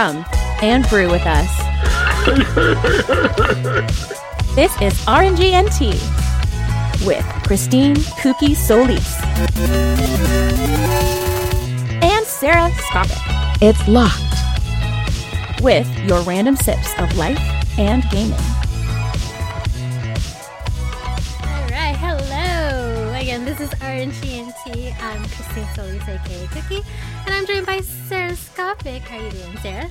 come and brew with us. this is RNGNT with Christine Cookie Solis and Sarah Skopic It's locked. with your random sips of life and gaming. All right, hello. Again, this is RNGNT. I'm Christine Solis, aka Cookie, and I'm joined by Sarah Skopic. How are you doing, Sarah?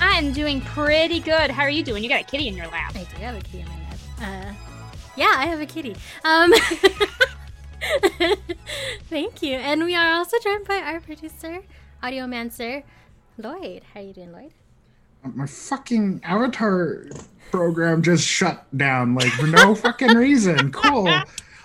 I'm doing pretty good. How are you doing? You got a kitty in your lap. I do have a kitty in my lap. Uh, yeah, I have a kitty. Um, thank you. And we are also joined by our producer, Audiomancer, Lloyd. How are you doing, Lloyd? my fucking avatar program just shut down like for no fucking reason. Cool.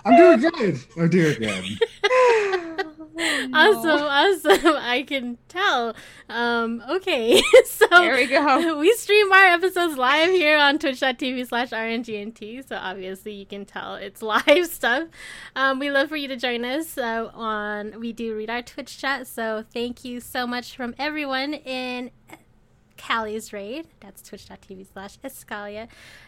I'm doing good. I'm doing good. Awesome, awesome. I can tell. Um, okay, so There we go. we stream our episodes live here on twitch.tv slash rngnt, so obviously you can tell it's live stuff. Um, we love for you to join us uh, on, we do read our Twitch chat, so thank you so much from everyone in Callie's raid. That's twitch.tv slash Escalia.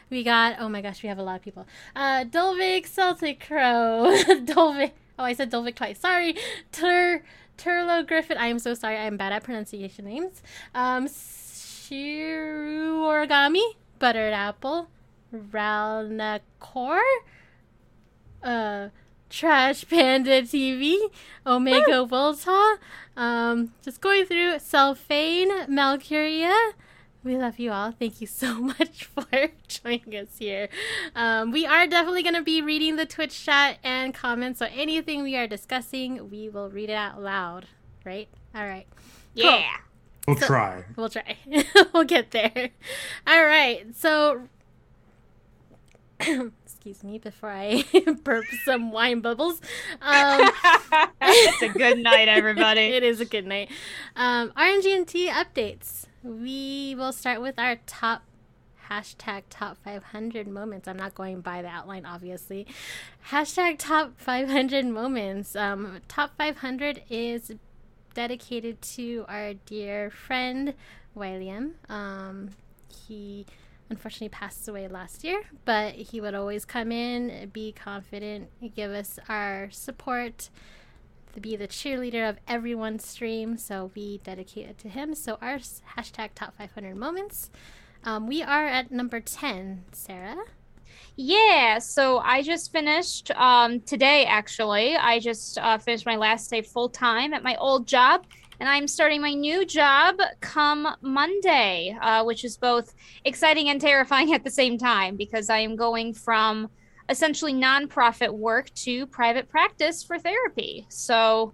We got, oh my gosh, we have a lot of people. Uh, Dolvik, Celtic Crow, Dolvik, oh, I said Dolvik twice. Sorry. Tur, Turlo Griffin. I am so sorry. I am bad at pronunciation names. Um, Shiru Origami, Buttered Apple, Ralnacor, uh, Trash Panda TV, Omega Volta, um, just going through Selfane, Malcuria. We love you all. Thank you so much for joining us here. Um, we are definitely going to be reading the Twitch chat and comments. So anything we are discussing, we will read it out loud. Right? All right. Yeah. We'll try. We'll try. we'll get there. All right. So, excuse me before I burp some wine bubbles. Um, it's a good night, everybody. it is a good night. Um, RNGNT updates. We will start with our top hashtag top 500 moments. I'm not going by the outline, obviously. Hashtag top 500 moments. Um, top 500 is dedicated to our dear friend William. Um, he unfortunately passed away last year, but he would always come in, be confident, give us our support, to be the cheerleader of everyone's stream. So we dedicate it to him. So our hashtag top 500 moments. Um, we are at number 10, Sarah. Yeah, so I just finished um, today, actually. I just uh, finished my last day full time at my old job, and I'm starting my new job come Monday, uh, which is both exciting and terrifying at the same time because I am going from essentially nonprofit work to private practice for therapy. So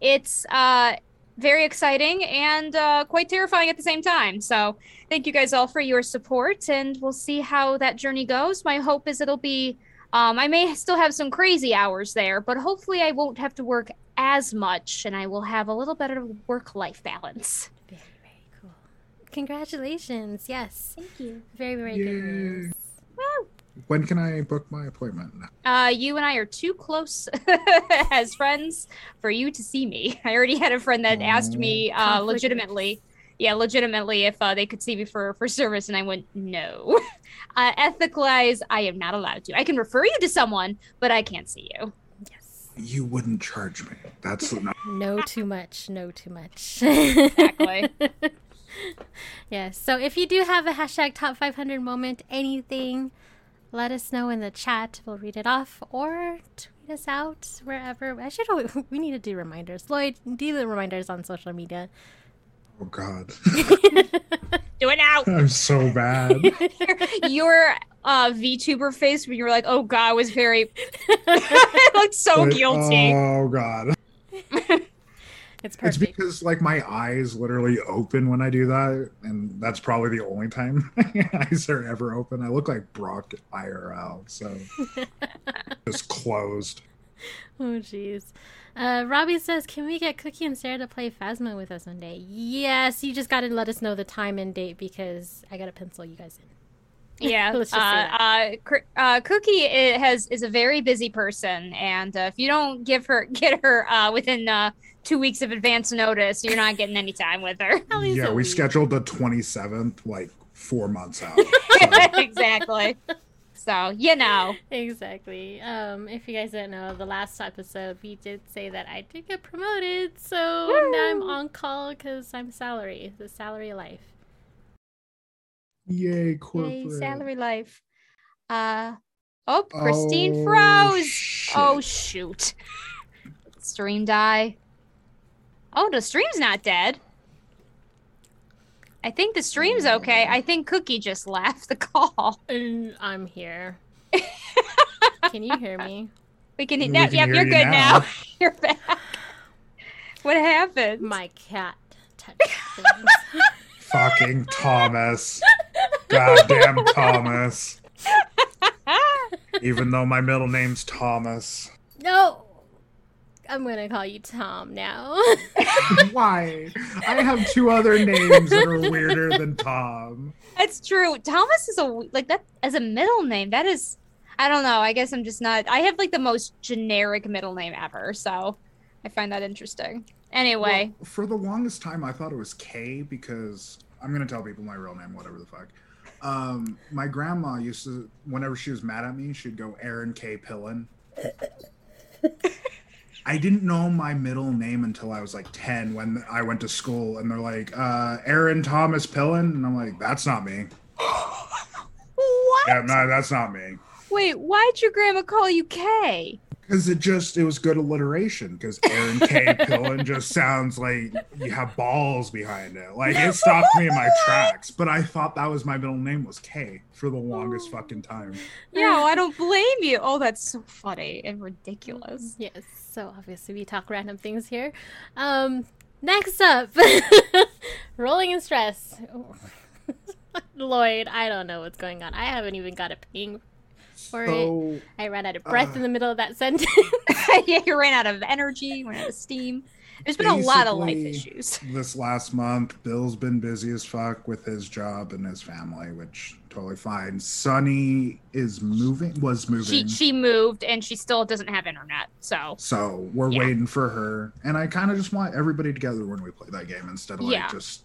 it's uh, very exciting and uh, quite terrifying at the same time. So thank you guys all for your support, and we'll see how that journey goes. My hope is it'll be. Um, I may still have some crazy hours there, but hopefully I won't have to work as much, and I will have a little better work-life balance. Very, very cool. Congratulations. Yes. Thank you. Very, very good Yay. news. When can I book my appointment? Uh, you and I are too close as friends for you to see me. I already had a friend that asked me uh, legitimately, yeah, legitimately if uh, they could see me for for service, and I went no. Uh, ethically, I am not allowed to. I can refer you to someone, but I can't see you. Yes. You wouldn't charge me. That's not. No too much. No too much. Exactly. yes. So if you do have a hashtag top 500 moment, anything, let us know in the chat. We'll read it off or tweet us out wherever. I should. We need to do reminders. Lloyd, do the reminders on social media. Oh God, Do it now. I'm so bad. Your uh, VTuber face when you were like, "Oh God," was very. I looked so Like, guilty. Oh God. It's It's because like my eyes literally open when I do that, and that's probably the only time my eyes are ever open. I look like Brock IRL, so just closed. Oh, jeez. Uh, Robbie says, "Can we get Cookie and Sarah to play Phasmo with us one day?" Yes, you just got to let us know the time and date because I got to pencil you guys in. Yeah, Let's uh, just say uh, uh, Cookie i- has is a very busy person, and uh, if you don't give her get her uh, within uh, two weeks of advance notice, you're not getting any time with her. Yeah, we week. scheduled the 27th, like four months out. So, exactly. So you know, Exactly. Um, if you guys don't know, the last episode we did say that I did get promoted, so now I'm on call because I'm salary, the salary life. Yay, corporate. Yay, salary life. Uh oh, Christine Oh, froze. shit. Oh shoot. Stream die. Oh, the stream's not dead. I think the stream's okay. I think Cookie just left the call. And I'm here. Can you hear me? We can. We now, can yep, hear you're you good now. now. you're back. What happened? My cat touched things. Fucking Thomas. Goddamn Thomas. Even though my middle name's Thomas. no, I'm gonna call you Tom now. Why? I have two other names that are weirder than Tom. That's true. Thomas is a like that as a middle name. That is, I don't know. I guess I'm just not. I have like the most generic middle name ever, so I find that interesting. Anyway, Well, for the longest time, I thought it was K because I'm gonna tell people my real name, whatever the fuck. Um, my grandma used to, whenever she was mad at me, she'd go Aaron K. Pillen. I didn't know my middle name until I was like 10 when I went to school, and they're like, uh, Aaron Thomas Pillen. And I'm like, that's not me. what? Yeah, no, that's not me. Wait, why'd your grandma call you K? Because it just, it was good alliteration. Because Aaron K. Pillen just sounds like you have balls behind it. Like it stopped me in my tracks. But I thought that was my middle name was K for the longest fucking time. No, I don't blame you. Oh, that's so funny and ridiculous. yes, so obviously we talk random things here. Um, next up, rolling in stress. Lloyd, I don't know what's going on. I haven't even got a ping for it. I ran out of breath uh, in the middle of that sentence. yeah, you ran out of energy, ran out of steam. There's been a lot of life issues. this last month, Bill's been busy as fuck with his job and his family, which totally fine. Sunny is moving, was moving. She she moved and she still doesn't have internet. So So we're Yeah. waiting for her, and I kind of just want everybody together when we play that game instead of like Yeah. just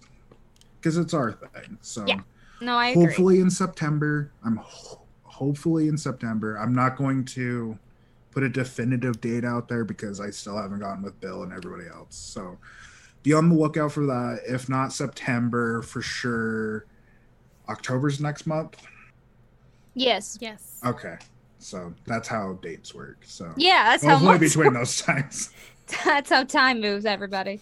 because it's our thing. So Yeah, no, I agree. hopefully in September, I'm ho- hopefully in September. I'm not going to put a definitive date out there because I still haven't gotten with Bill and everybody else. So be on the lookout for that. If not September, for sure. October's next month. Yes. yes. Okay, so that's how dates work. So Yeah, that's how hopefully months between those times. That's how time moves, everybody.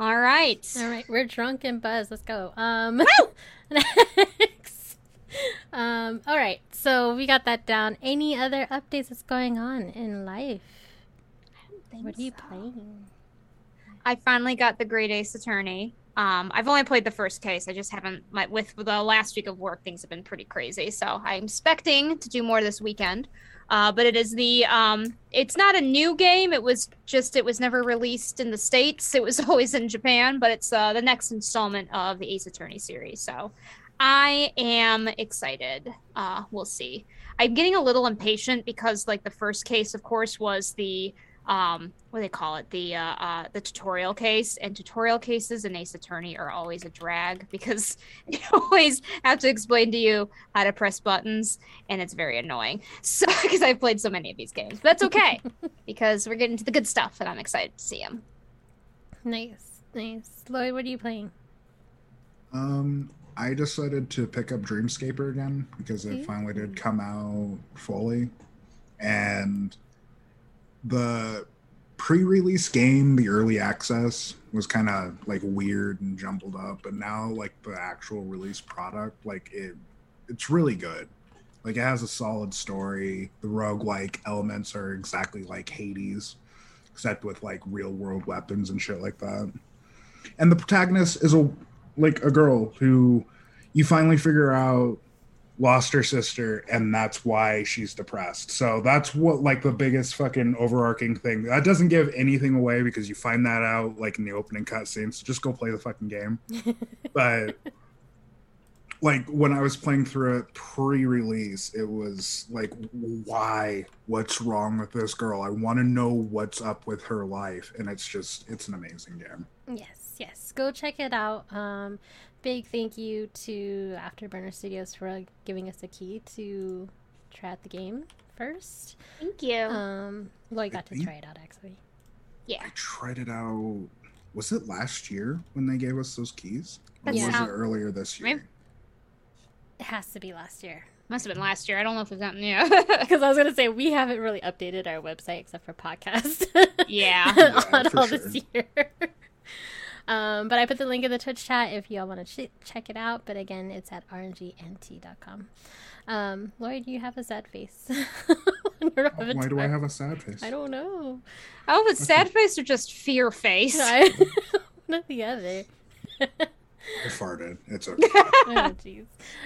All right. All right, we're drunk and buzzed. Let's go. Um, next. Um, all right, so we got that down. Any other updates that's going on in life? What are you playing? I finally got the Great Ace Attorney. Um, I've only played the first case. I just haven't. My, with the last week of work, things have been pretty crazy. So I'm expecting to do more this weekend. Uh, but it is the. Um, it's not a new game. It was just. It was never released in the states. It was always in Japan. But it's uh, the next installment of the Ace Attorney series. So I am excited. Uh, we'll see. I'm getting a little impatient because, like, the first case, of course, was the um what do they call it the uh, uh the tutorial case and tutorial cases in ace attorney are always a drag because you always have to explain to you how to press buttons and it's very annoying so because i've played so many of these games but that's okay because we're getting to the good stuff and i'm excited to see them Nice, nice. Lloyd, what are you playing? Um, I decided to pick up Dreamscaper again because it finally did come out fully, and the pre-release game, the early access, was kind of like weird and jumbled up, but now like the actual release product, like it, it's really good. Like it has a solid story. The roguelike elements are exactly like Hades, except with like real world weapons and shit like that. And the protagonist is a like a girl who you finally figure out lost her sister and that's why she's depressed. So that's what like the biggest fucking overarching thing. That doesn't give anything away because you find that out like in the opening cutscene. So just go play the fucking game. but like when I was playing through it pre-release, it was like, why? What's wrong with this girl? I want to know what's up with her life, and it's just, it's an amazing game. Yes, yes. Go check it out. Um, big thank you to Afterburner Studios for giving us a key to try out the game first. Thank you. Um, well, you got to try it out actually. yeah. I tried it out. Was it last year when they gave us those keys? Or That was sound- it earlier this year? Maybe- It has to be last year. Must have been last year. I don't know if we've gotten yeah. Because I was gonna say we haven't really updated our website except for podcasts. yeah. Yeah, on for all sure. this year. um, but I put the link in the Twitch chat if y'all want to ch- check it out. But again, it's at rngnt.com. Um, Lori, do you have a sad face? on your Oh, Why do I have a sad face? I don't know. Oh, it's sad face or just fear face? I- One or the other. I farted. It's okay. oh jeez.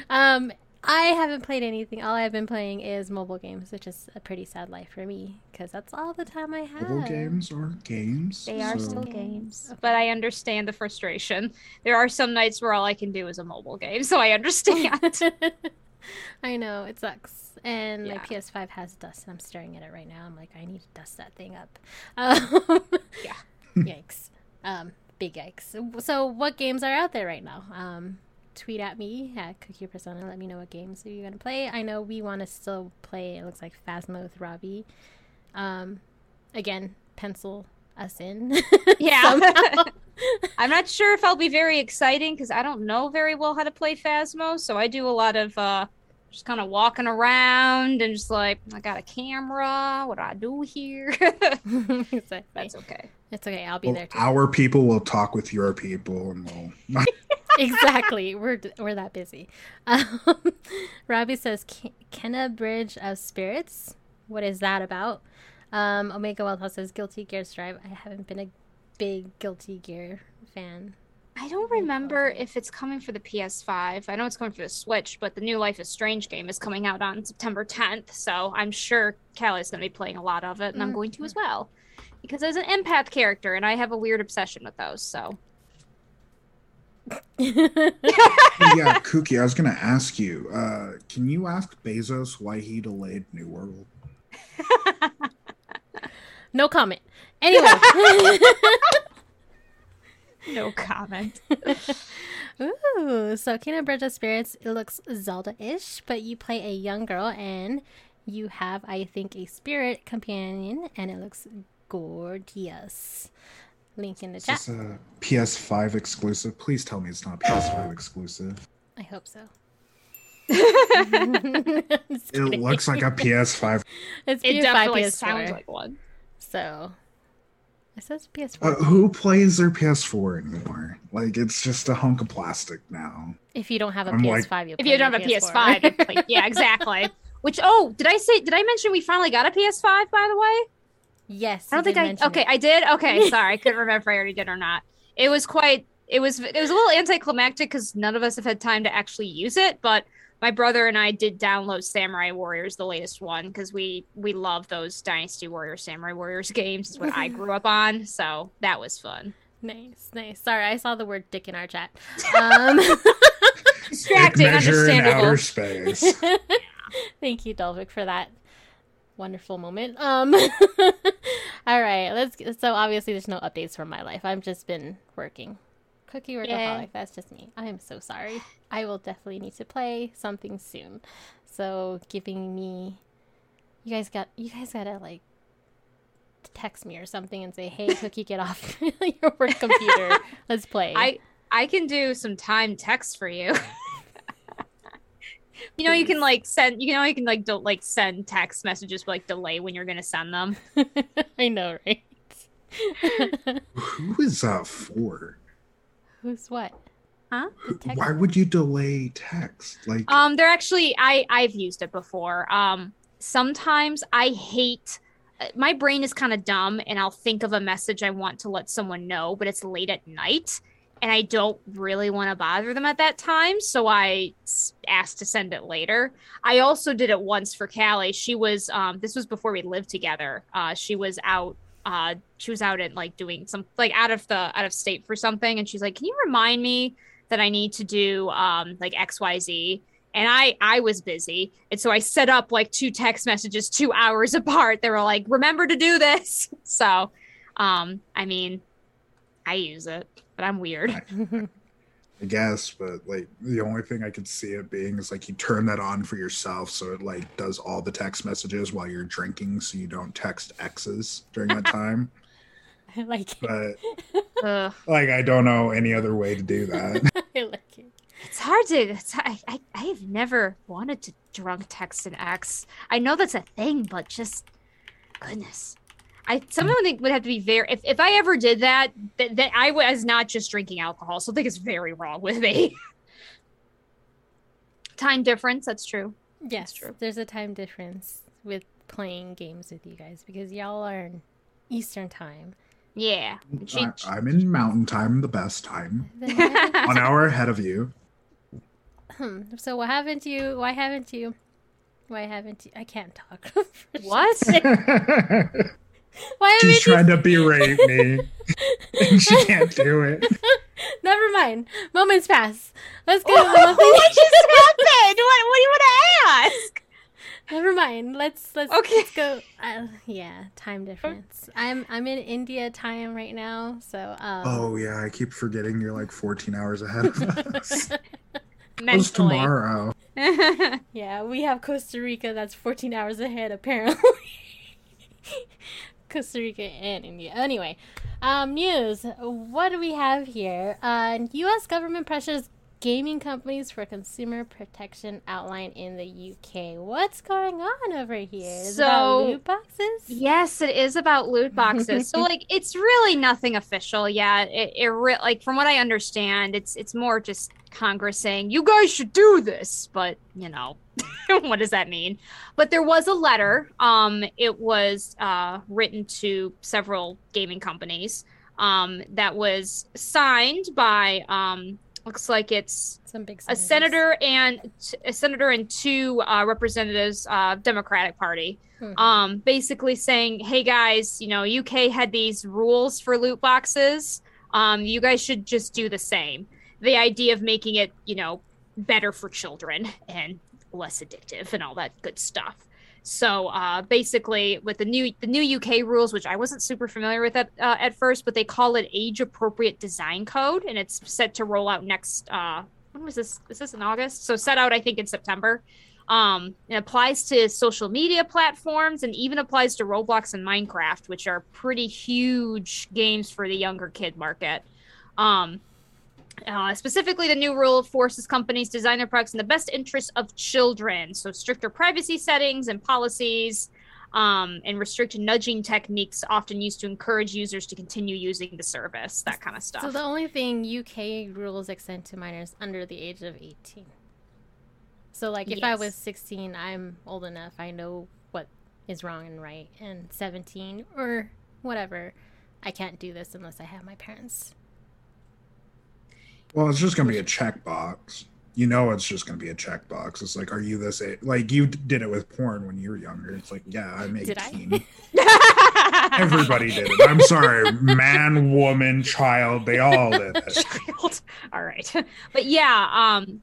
Um, I haven't played anything. All I've been playing is mobile games, which is a pretty sad life for me because that's all the time I have. Mobile games are games. They are so- still games, Okay. but I understand the frustration. There are some nights where all I can do is a mobile game, so I understand. I know it sucks, and my PS5 has dust, and I'm staring at it right now. I'm like, I need to dust that thing up. Um, Yeah. yikes. Um, big yikes. So, what games are out there right now? Um, tweet at me at Cookie Persona. Let me know what games you're gonna play. I know we want to still play. It looks like Phasmo with Robbie. Um, again, pencil us in. Yeah. I'm not sure if I'll be very exciting because I don't know very well how to play Phasmo, so I do a lot of uh, just kind of walking around and just like, I got a camera. What do I do here? exactly. That's okay. It's okay. I'll be Well, there too. our people will talk with your people, and we'll. exactly. We're we're that busy. Um, Robbie says, "Ke- "Kena Bridge of Spirits. What is that about?" Um, Omega Wildhouse says, "Guilty Gear Strive." I haven't been a big Guilty Gear fan. I don't remember if it's coming for the PS5. I know it's coming for the Switch, but the new Life is Strange game is coming out on September 10th, so I'm sure Callie's going to be playing a lot of it, and I'm going to as well. Because as an empath character, and I have a weird obsession with those, so. yeah, Cookie, I was gonna ask you. Uh, can you ask Bezos why he delayed New World? no comment. Anyway. No comment. Ooh, so Kena Bridge of Spirits, it looks Zelda-ish, but you play a young girl and you have, I think, a spirit companion, and it looks gorgeous. Link in the Is chat. this a PS5 exclusive? Please tell me it's not PS5 exclusive. I hope so. It looks like a PS5. It's It PS5, definitely PS4. sounds like one. So it says PS4. Uh, who plays their PS4 anymore? Like it's just a hunk of plastic now. if you don't have a I'm PS5, you If you don't have a PS5, you play- yeah, exactly. Which oh, did I say? Did I mention we finally got a PS5? By the way, yes, I don't think I. mention Okay, it. I did. Okay, sorry, I couldn't remember if I already did or not. It was quite. It was. It was a little anticlimactic because none of us have had time to actually use it. But my brother and I did download Samurai Warriors, the latest one, because we we love those Dynasty Warriors, Samurai Warriors games. Is what I grew up on, so that was fun. Nice, nice. Sorry, I saw the word dick in our chat. Um, Distracting, measure in understandable. outer space. Thank you, Delvic, for that wonderful moment. Um, all right, let's. So obviously, there's no updates from my life. I've just been working. Cookie workaholic. That's just me. I am so sorry. I will definitely need to play something soon. So giving me, you guys got you guys gotta like text me or something and say, "Hey, Cookie, get off your work computer. Let's play." I I can do some timed text for you. you know, you can like send. You know, you can like don't like send text messages but, like delay when you're gonna send them. I know, right? Who is that for? Who's what? Huh? Why would you delay text? Like Um, they're actually I I've used it before. Um, sometimes I hate. uh, My brain is kind of dumb, and I'll think of a message I want to let someone know, but it's late at night, and I don't really want to bother them at that time, so I asked to send it later. I also did it once for Callie. She was um, this was before we lived together. Uh, she was out. Uh, she was out at like doing some like out of the out of state for something, and she's like, "Can you remind me that I need to do um, like XYZ. And I I was busy. And so I set up like two text messages two hours apart. They were like, remember to do this. So um, I mean, I use it, but I'm weird. I guess, but like the only thing I could see it being is like you turn that on for yourself so it like does all the text messages while you're drinking so you don't text exes during that time. I like it. But Ugh. like I don't know any other way to do that. I like it. It's hard to. It's, I, I I've never wanted to drunk text an ex. I know that's a thing, but just goodness, I someone would, would have to be very. If, if I ever did that, that, that I was not just drinking alcohol. Something is very wrong with me. Time difference. That's true. Yes, true. there's a time difference with playing games with you guys because y'all are in Eastern time. Yeah. She, I, I'm in mountain time, the best time. Then why haven't- One hour ahead of you. hmm, so what haven't you? Why haven't you? Why haven't you? I can't talk. what? Why haven't She's you? trying to berate me. and she can't do it. Never mind. Moments pass. Let's go. what just happened? What? What do you want to ask? Never mind. Let's let's, Okay. let's go. Uh, yeah, time difference. I'm I'm in India time right now, so um, Oh yeah, I keep forgetting you're like 14 hours ahead of us. It's Mentally. tomorrow. yeah, we have Costa Rica that's 14 hours ahead apparently. Costa Rica and India. Anyway, um, news. What do we have here? Uh, U.S. government pressures gaming companies for consumer protection outline in the UK. What's going on over here? Is So- loot boxes? Yes, it is about loot boxes. so like it's really nothing official yet. It, it re- like from what I understand, it's it's more just Congress saying you guys should do this, but you know, what does that mean? But there was a letter. Um, it was uh, written to several gaming companies. Um, that was signed by um, looks like it's Some big a senator and a senator and two uh, representatives uh, democratic party Hmm. um, basically saying hey guys you know uk had these rules for loot boxes um, you guys should just do the same the idea of making it you know better for children and less addictive and all that good stuff so uh, basically with the new the new uk rules which i wasn't super familiar with at, uh, at first but they call it age appropriate design code and it's set to roll out next uh, when was this? Is this in August? So set out, I think, in September. Um, it applies to social media platforms and even applies to Roblox and Minecraft, which are pretty huge games for the younger kid market. Um, uh, specifically, the new rule forces companies to design their products in the best interest of children. So stricter privacy settings and policies. Um, and restricted nudging techniques often used to encourage users to continue using the service, that kind of stuff. So the only thing UK rules extend to minors under the age of 18. So like if I was 16, I'm old enough. I know what is wrong and right. And 17 or whatever, I can't do this unless I have my parents. Well, it's just gonna be a checkbox. You know, it's just gonna be a checkbox. It's like, are you this? a- Like you did it with porn when you were younger. It's like, yeah, I'm Did I? 18. Everybody did it. I'm sorry, man, woman, child, they all did it. child. All right, but yeah, um,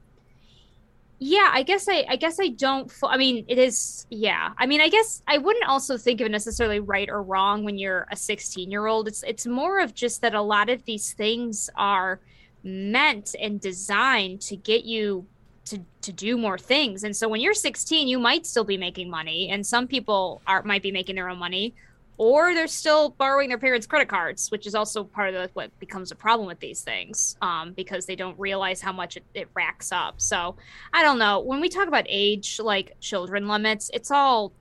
yeah. I guess I, I guess I don't. fu- I mean, it is. Yeah. I mean, I guess I wouldn't also think of it necessarily right or wrong when you're a 16 year old. It's it's more of just that a lot of these things are meant and designed to get you to to do more things. And so when you're 16, you might still be making money, and some people are might be making their own money or they're still borrowing their parents' credit cards, which is also part of the, what becomes a problem with these things um, because they don't realize how much it, it racks up. So I don't know. When we talk about age, like children limits, it's all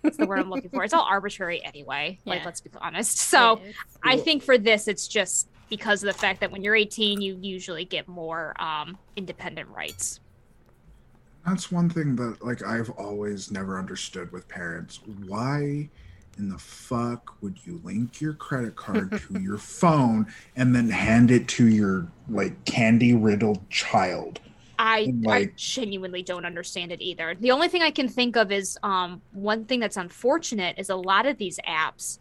what's the word I'm looking for? It's all arbitrary anyway. Like, let's be honest. So I think for this, it's just because of the fact that when you're 18, you usually get more um, independent rights. That's one thing that like I've always never understood with parents. Why in the fuck would you link your credit card to your phone and then hand it to your like candy riddled child? I, And, I genuinely don't understand it either. The only thing I can think of is um, one thing that's unfortunate is a lot of these apps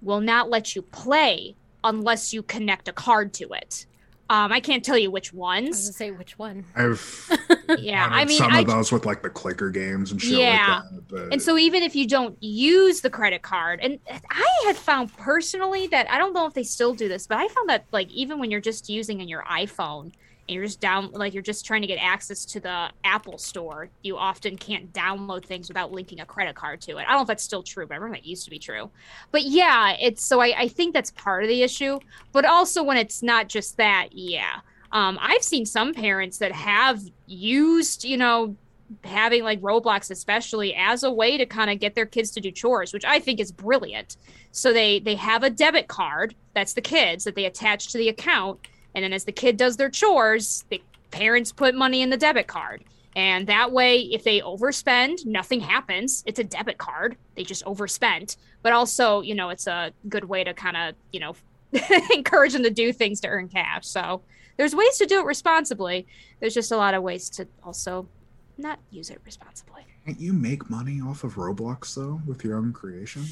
will not let you play unless you connect a card to it. Um, I can't tell you which I was ones. gonna say which one. I've Yeah, I mean, some I of those with like the clicker games and shit Yeah. like that. But And so even if you don't use the credit card, and I had found personally that I don't know if they still do this, but I found that like even when you're just using in your iPhone and you're just down like you're just trying to get access to the Apple store, you often can't download things without linking a credit card to it. I don't know if that's still true, but I remember that used to be true. But yeah, it's so I, I think that's part of the issue. But also when it's not just that, yeah. Um, I've seen some parents that have used, you know, having like Roblox especially as a way to kind of get their kids to do chores, which I think is brilliant. So they they have a debit card that's the kids that they attach to the account, and then as the kid does their chores, the parents put money in the debit card. And that way, if they overspend, nothing happens. It's a debit card. They just overspent. But also, you know, it's a good way to kind of, you know, encourage them to do things to earn cash. So there's ways to do it responsibly. There's just a lot of ways to also not use it responsibly. can't you make money off of Roblox though with your own creation?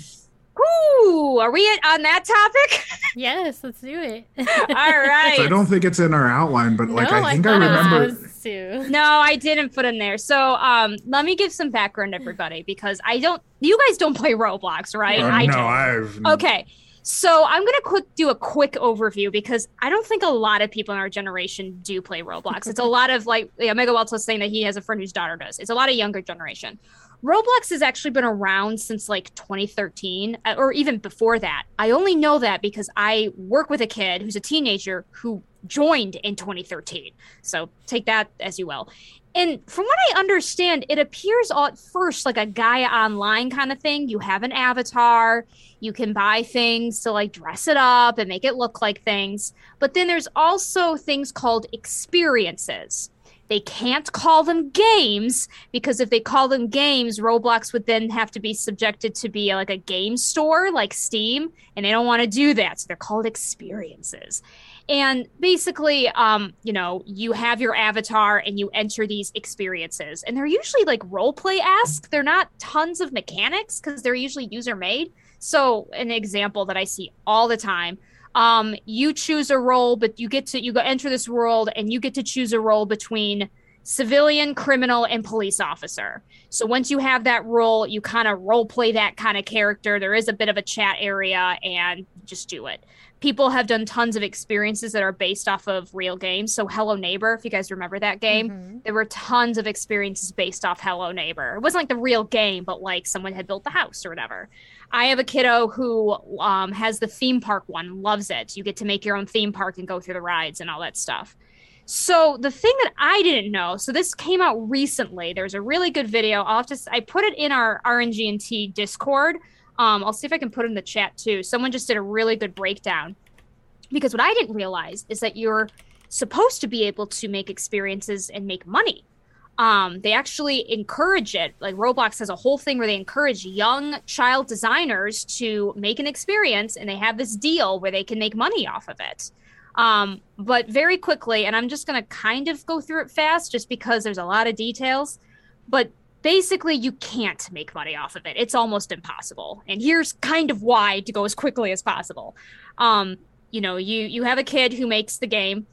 Ooh, are we on that topic? Yes, let's do it. All right. So I don't think it's in our outline, but like no, I think I, thought it was remember. No, I didn't put in there. So, um, let me give some background, everybody, because I don't. You guys don't play Roblox, right? Uh, I no, do. I've Okay. So I'm gonna quick do a quick overview because I don't think a lot of people in our generation do play Roblox. It's a lot of like yeah, Mega Welts was saying that he has a friend whose daughter does. It's a lot of younger generation. Roblox has actually been around since like 2013 uh, or even before that. I only know that because I work with a kid who's a teenager who joined in 2013. So take that as you will. And from what I understand, it appears at first like a guy online kind of thing. You have an avatar, you can buy things to like dress it up and make it look like things. But then there's also things called experiences. They can't call them games because if they call them games, Roblox would then have to be subjected to be like a game store like Steam, and they don't want to do that. So they're called experiences. And basically, um, you know, you have your avatar and you enter these experiences, and they're usually like role play esque. They're not tons of mechanics because they're usually user made. So, an example that I see all the time um, you choose a role, but you get to you go enter this world and you get to choose a role between civilian, criminal, and police officer. So once you have that role, you kind of role play that kind of character. There is a bit of a chat area and just do it. People have done tons of experiences that are based off of real games. So Hello Neighbor, if you guys remember that game, Mhm. there were tons of experiences based off Hello Neighbor. It wasn't like the real game, but like someone had built the house or whatever. I have a kiddo who um, has the theme park one, loves it. You get to make your own theme park and go through the rides and all that stuff. So the thing that I didn't know, so this came out recently. There's a really good video. I'll s- I put it in our RNG&T Discord. Um, I'll see if I can put it in the chat too. Someone just did a really good breakdown. Because what I didn't realize is that you're supposed to be able to make experiences and make money. Um, they actually encourage it. Like Roblox has a whole thing where they encourage young child designers to make an experience, and they have this deal where they can make money off of it. Um, but very quickly, and I'm just going to kind of go through it fast just because there's a lot of details. But basically, you can't make money off of it. It's almost impossible. And here's kind of why to go as quickly as possible. Um, you know, you you have a kid who makes the game,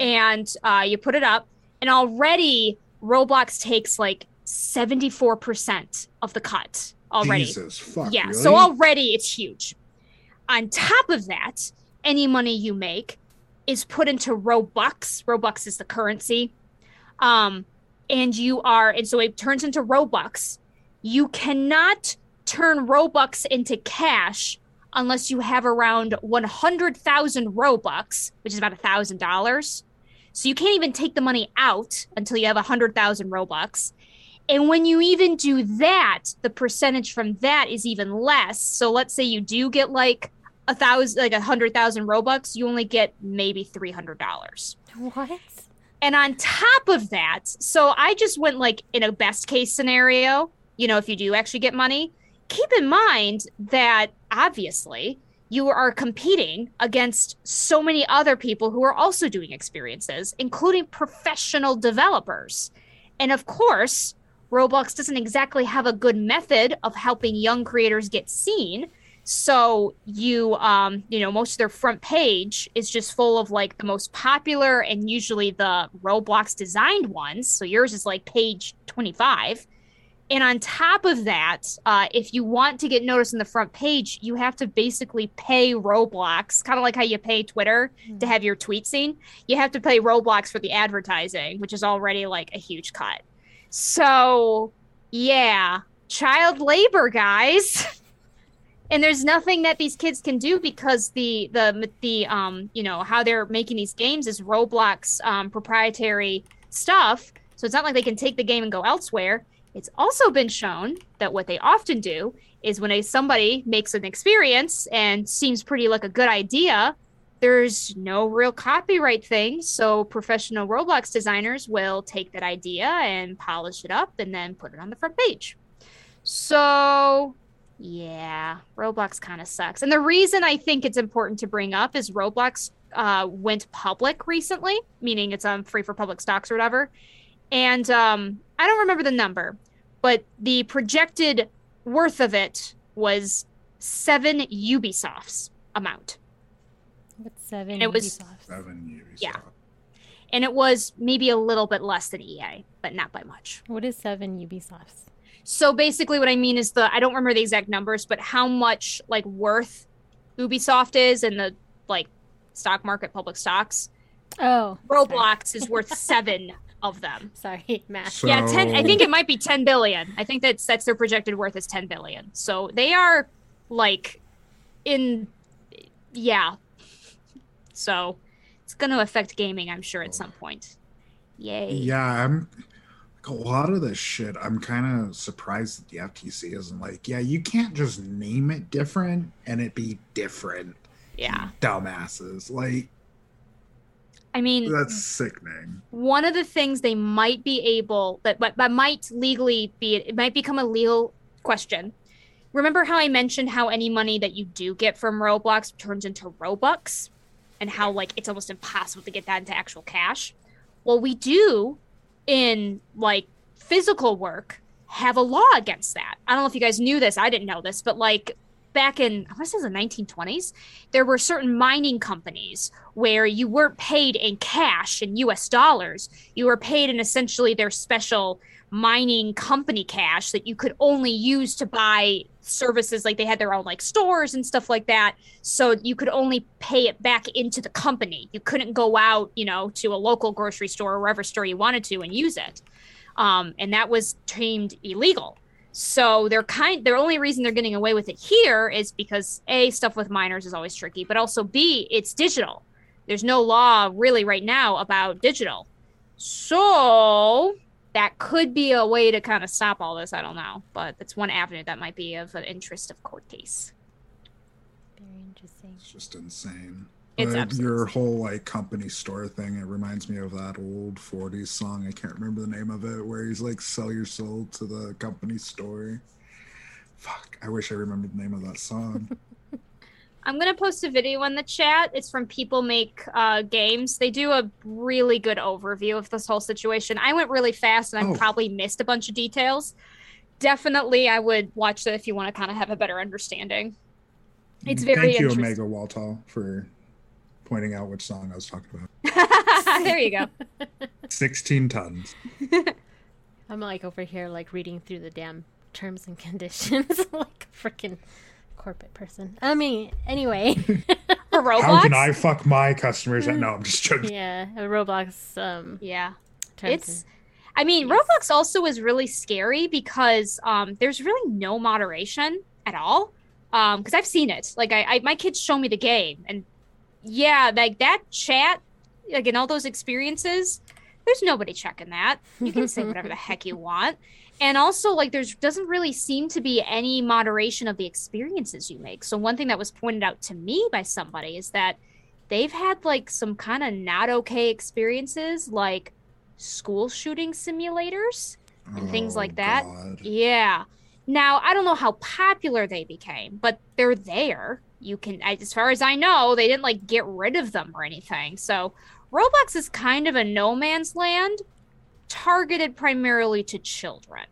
and uh, you put it up, and already Roblox takes like 74% of the cut already. Jesus fuck. Yeah, really? so already it's huge. On top of that, any money you make is put into Robux. Robux is the currency. Um, and you are, and so it turns into Robux. You cannot turn Robux into cash unless you have around 100,000 Robux, which is about a $1,000. So you can't even take the money out until you have 100,000 Robux. And when you even do that, the percentage from that is even less. So let's say you do get like a thousand, like a hundred thousand Robux, you only get maybe three hundred dollars. What? And on top of that, so I just went like in a best case scenario, you know, if you do actually get money, keep in mind that obviously you are competing against so many other people who are also doing experiences, including professional developers. And of course, Roblox doesn't exactly have a good method of helping young creators get seen. So you, um, you know, most of their front page is just full of like the most popular and usually the Roblox designed ones. So yours is like page 25. And on top of that, uh, if you want to get noticed in the front page, you have to basically pay Roblox, kind of like how you pay Twitter mm-hmm. to have your tweet seen. You have to pay Roblox for the advertising, which is already like a huge cut. So, yeah, child labor, guys. and there's nothing that these kids can do because the the the um you know how they're making these games is Roblox um, proprietary stuff. So it's not like they can take the game and go elsewhere. It's also been shown that what they often do is when a somebody makes an experience and seems pretty like a good idea, there's no real copyright thing. So professional Roblox designers will take that idea and polish it up and then put it on the front page. So yeah, Roblox kind of sucks. And the reason I think it's important to bring up is Roblox uh, went public recently, meaning it's um, free for public stocks or whatever. And um, I don't remember the number, but the projected worth of it was seven Ubisofts amount. What's seven? And it was seven Ubisoft. Yeah. And it was maybe a little bit less than EA, but not by much. What is seven Ubisofts? So basically, what I mean is the I don't remember the exact numbers, but how much like worth Ubisoft is in the like stock market, public stocks. Oh, Roblox sorry. is worth seven of them. Sorry, math. So... Yeah, ten. I think it might be ten billion. I think that's that's their projected worth is ten billion. So they are like in, yeah. So it's going to affect gaming, I'm sure, at some point. Yay. Yeah, I'm a lot of this shit, I'm kind of surprised that the FTC isn't like, yeah, you can't just name it different and it be different. Yeah. Dumbasses. Like, I mean, that's sickening. One of the things they might be able, that, but that might legally be, it might become a legal question. Remember how I mentioned how any money that you do get from Roblox turns into Robux and how, like, it's almost impossible to get that into actual cash? Well, we do in like physical work have a law against that. I don't know if you guys knew this. I didn't know this, but like back in I want to say the 1920s, there were certain mining companies where you weren't paid in cash in US dollars. You were paid in essentially their special mining company cash that you could only use to buy services like they had their own like stores and stuff like that. So you could only pay it back into the company. You couldn't go out you know to a local grocery store or wherever store you wanted to and use it. Um, and that was deemed illegal so they're kind their only reason they're getting away with it here is because a stuff with minors is always tricky but also b it's digital there's no law really right now about digital so that could be a way to kind of stop all this. I don't know, but it's one avenue that might be of an interest of court case. Very interesting. It's just insane. It's but your whole like company store thing. It reminds me of that old '40s song. I can't remember the name of it, where he's like, "Sell your soul to the company store." Fuck! I wish I remembered the name of that song. I'm gonna post a video in the chat. It's from People Make uh, Games. They do a really good overview of this whole situation. I went really fast and I oh. probably missed a bunch of details. Definitely, I would watch that if you want to kind of have a better understanding. It's very Thank you, Omega Waltall, for pointing out which song I was talking about. there you go. 16 tons. I'm like over here, like reading through the damn terms and conditions, like a freaking corporate person. I mean, anyway. For Roblox? How can I fuck my customers? no, I'm just joking. Yeah, Roblox. Um, yeah, it's. I mean, yes. Roblox also is really scary because um, there's really no moderation at all. Because um, I've seen it. Like, I, I, my kids show me the game, and yeah, like that chat, like in all those experiences, there's nobody checking that. You can say whatever the heck you want. And also like there's doesn't really seem to be any moderation of the experiences you make. So one thing that was pointed out to me by somebody is that they've had like some kind of not okay experiences like school shooting simulators and oh, things like oh, that. God. yeah. Now i don't know how popular they became but they're there you can as far as i know they didn't like get rid of them or anything so roblox is kind of a no man's land targeted primarily to children.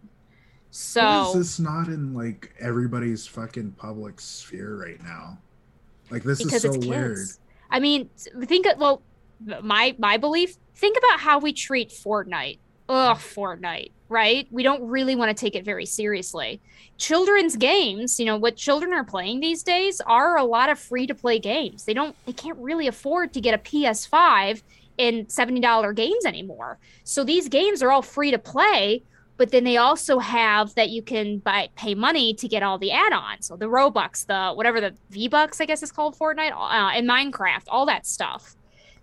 So Why is this not in like everybody's fucking public sphere right now? Like this because is so it's weird. kids. I mean, think of well, my my belief. Think about how we treat Fortnite. Ugh, Fortnite, right? We don't really want to take it very seriously. Children's games, you know, what children are playing these days are a lot of free to play games. They don't, they can't really afford to get a PS5 in $70 games anymore. So these games are all free to play, but then they also have that you can buy pay money to get all the add-ons so the robux the whatever the v-bucks i guess is called fortnite uh, and minecraft all that stuff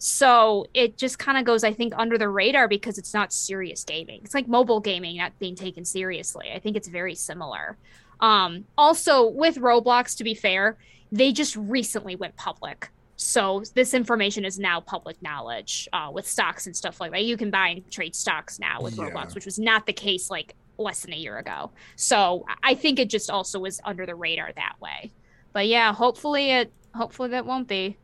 so it just kind of goes i think under the radar because it's not serious gaming it's like mobile gaming not being taken seriously i think it's very similar um, also with roblox to be fair they just recently went public so this information is now public knowledge uh, with stocks and stuff like that. You can buy and trade stocks now with Yeah. Roblox, which was not the case like less than a year ago. So I think it just also was under the radar that way. But yeah, hopefully it hopefully that won't be.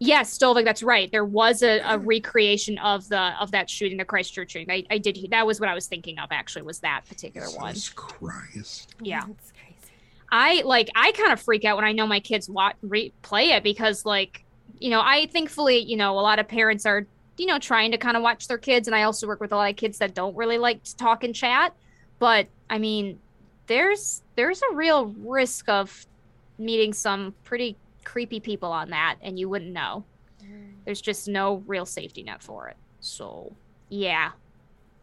Yes, Stolvik, that's right. There was a, a recreation of the of that shooting, the Christchurch shooting. I, I did that was what I was thinking of actually was that particular one. Christ. Yeah. It's crazy. I like I kind of freak out when I know my kids watch re- play it because like you know I thankfully you know a lot of parents are you know trying to kind of watch their kids and I also work with a lot of kids that don't really like to talk and chat but I mean there's there's a real risk of meeting some pretty creepy people on that and you wouldn't know there's just no real safety net for it so yeah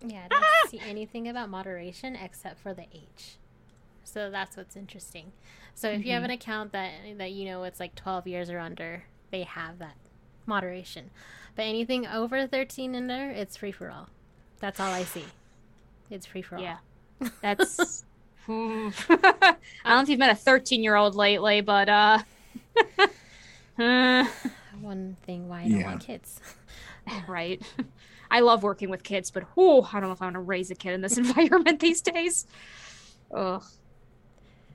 Yeah, I don't see anything about moderation except for the age. So that's what's interesting. So if you have Mhm. an account that that you know it's like 12 years or under, they have that moderation. But anything over 13 and under, it's free for all. That's all I see. It's free for all. Yeah. That's. I don't know if you've met a 13 year old lately, but uh. Uh, One thing why I don't Yeah. want kids. right. I love working with kids, but whew, I don't know if I want to raise a kid in this environment these days. Ugh.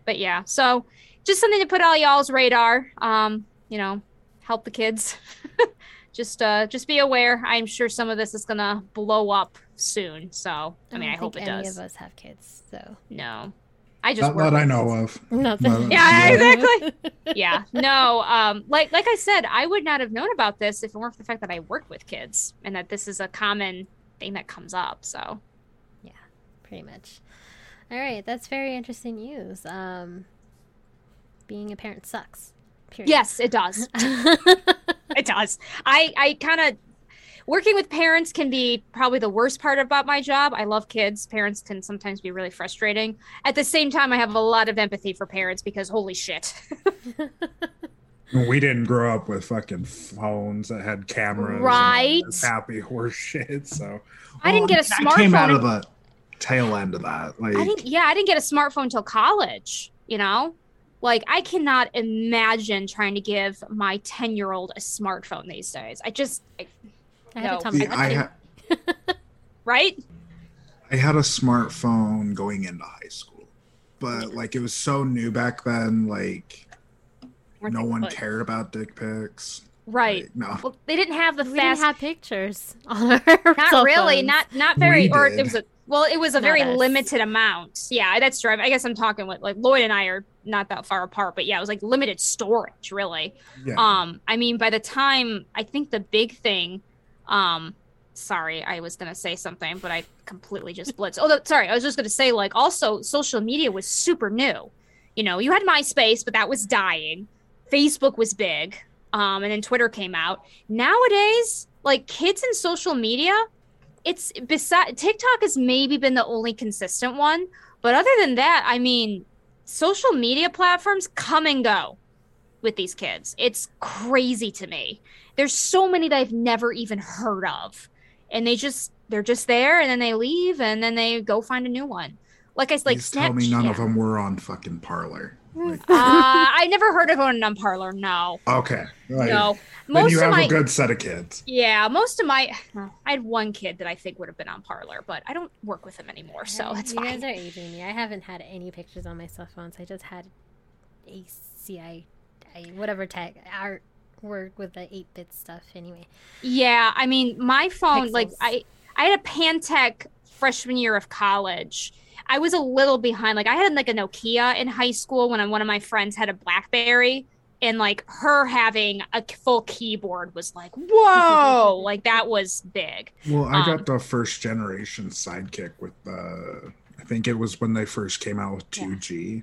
But yeah, so just something to put on y'all's radar. Um, you know, help the kids. just uh just be aware. I'm sure some of this is gonna blow up soon. So I mean I, hope it any does. of us have kids, so No. I just Not work that I know of. nothing. But- Yeah, Yeah. exactly. yeah no um like like i said i would not have known about this if it weren't for the fact that i work with kids and that this is a common thing that comes up so yeah, Pretty much. All right, that's very interesting news. Um, being a parent sucks. Period. yes it does it does i i kind of working with parents can be probably the worst part about my job i love kids parents can sometimes be really frustrating at the same time i have a lot of empathy for parents because holy shit We didn't grow up with fucking phones that had cameras. Right. happy horse shit. So I didn't get a I came out of the tail end of that. Like I didn't. Yeah, I didn't get a smartphone until college. You know, like I cannot imagine trying to give my ten-year-old a smartphone these days. I just, I, I had No. a Tamagotchi. See, I ha- right? I had a smartphone going into high school, but like it was so new back then. Like Weren't no one good? cared about dick pics. Right. Like, no. Well, they didn't have the we didn't fast. have pictures on our not really. phones. Not not very. We Or did. it was a. Well, it was a Not very us. limited amount. Yeah, that's true. I guess I'm talking with like Lloyd and I are not that far apart, but yeah, it was like limited storage, really. Yeah. Um, I mean, by the time I think the big thing, um, sorry, I was gonna say something, but I completely just blitzed. Oh, sorry, I was just gonna say like also social media was super new. You know, you had MySpace, but that was dying. Facebook was big, um, and then Twitter came out. Nowadays, like kids in social media, it's beside TikTok has maybe been the only consistent one, but other than that, I mean, social media platforms come and go with these kids. It's crazy to me. There's so many that I've never even heard of. And they just they're just there and then they leave and then they go find a new one. Like I s- like Please tell me none of them were on fucking Parler. Like, Uh, I never heard of one on Parler. No, okay. Like, no. Then you of have my a good set of kids. yeah, most of my I had one kid that I think would have been on Parler, but I don't work with him anymore, so Yeah, that's you fine. guys are aging me. I haven't had any pictures on my cell phones. I just had ACI, I, whatever tag art work with the eight bit stuff. Anyway, Yeah, I mean, my phone, like I, I had a Pantech freshman year of college. I was a little behind. Like I had like a Nokia in high school when one of my friends had a BlackBerry, and like her having a full keyboard was like whoa, like that was big. Well, I Um, got the first generation sidekick with the. I think it was when they first came out with 2G. Yeah.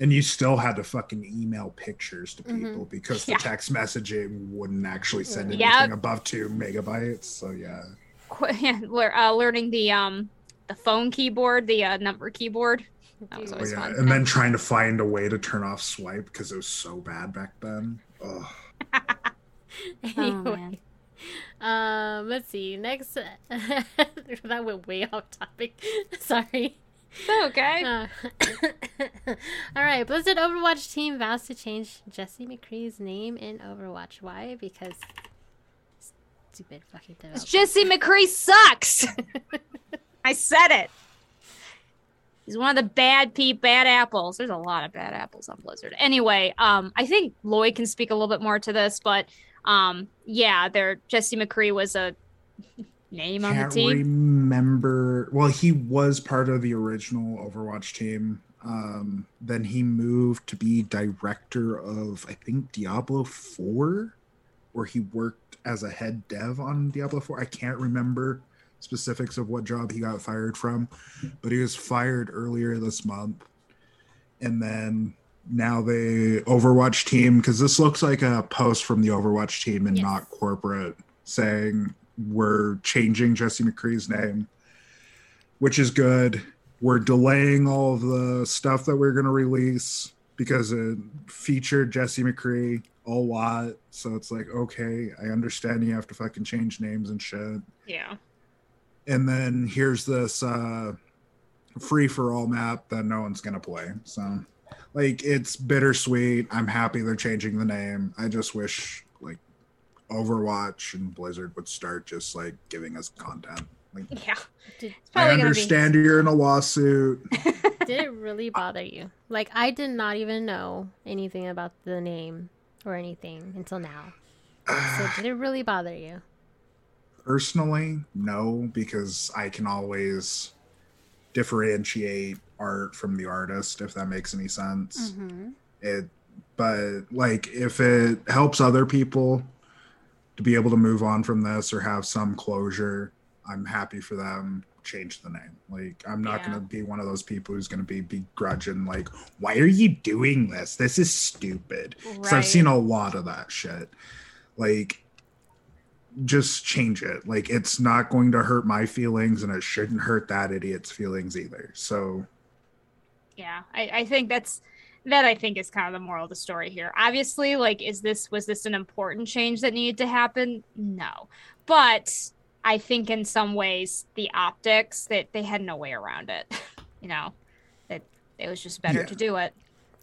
And you still had to fucking email pictures to Mhm. people because the Yeah. text messaging wouldn't actually send anything Yep. above two megabytes. So yeah. Qu- Yeah, uh, learning the um the phone keyboard, the uh, number keyboard. That was Oh, yeah. fun. And then trying to find a way to turn off swipe because it was so bad back then. Ugh. Anyway. um, let's see. Next, that went way off topic. Sorry. Okay. Uh, all right, Blizzard Overwatch team vows to change Jesse McCree's name in Overwatch. Why? Because stupid fucking developers. Jesse McCree sucks. I said it. He's one of the bad peep, bad apples. There's a lot of bad apples on Blizzard. Anyway, um, I think Lloyd can speak a little bit more to this, but um, yeah, there Jesse McCree was a name on the Can't team. remember. Well, he was part of the original Overwatch team. Um, then he moved to be director of, I think, Diablo 4, where he worked as a head dev on Diablo 4. I can't remember specifics of what job he got fired from, but he was fired earlier this month. And then now the Overwatch team, because this looks like a post from the Overwatch team and Yes. not corporate, saying we're changing Jesse McCree's name, which is good. We're delaying all of the stuff that we're going to release because it featured Jesse McCree a lot. So it's like, okay, I understand you have to fucking change names and shit. Yeah. And then here's this uh, free for all map that no one's going to play. So, like, it's bittersweet. I'm happy they're changing the name. I just wish, Overwatch and Blizzard would start just, like, giving us content. Like, Yeah. Did, It's I probably gonna understand you're in a lawsuit. did it really bother you? Like, I did not even know anything about the name or anything until now. So, did it really bother you? Personally, no, because I can always differentiate art from the artist, if that makes any sense. Mm-hmm. It, but like, if it helps other people to be able to move on from this or have some closure, I'm happy for them. Change the name. Like, I'm not Yeah. gonna be one of those people who's gonna be begrudging. Like, why are you doing this? This is stupid. Because I've seen a lot of that shit. Like, just change it. Like, it's not going to hurt my feelings, and it shouldn't hurt that idiot's feelings either. So, yeah I, I think that's that i think is kind of the moral of the story here obviously like is this was this an important change that needed to happen no but i think in some ways the optics that they had no way around it you know that it was just better Yeah. to do it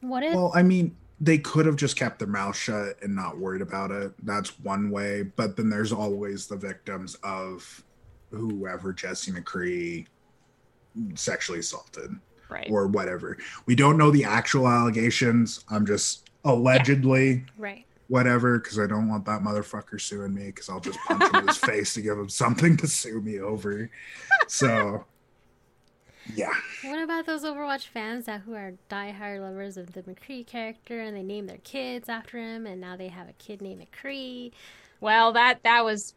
What if? well, I mean, they could have just kept their mouth shut and not worried about it. That's one way. But then there's always the victims of whoever Jesse McCree sexually assaulted. Right or whatever. We don't know the actual allegations. I'm just allegedly right. whatever because I don't want that motherfucker suing me because I'll just punch him in his face to give him something to sue me over. So, yeah. What about those Overwatch fans that who are diehard lovers of the McCree character and they name their kids after him, and now they have a kid named McCree? well that that was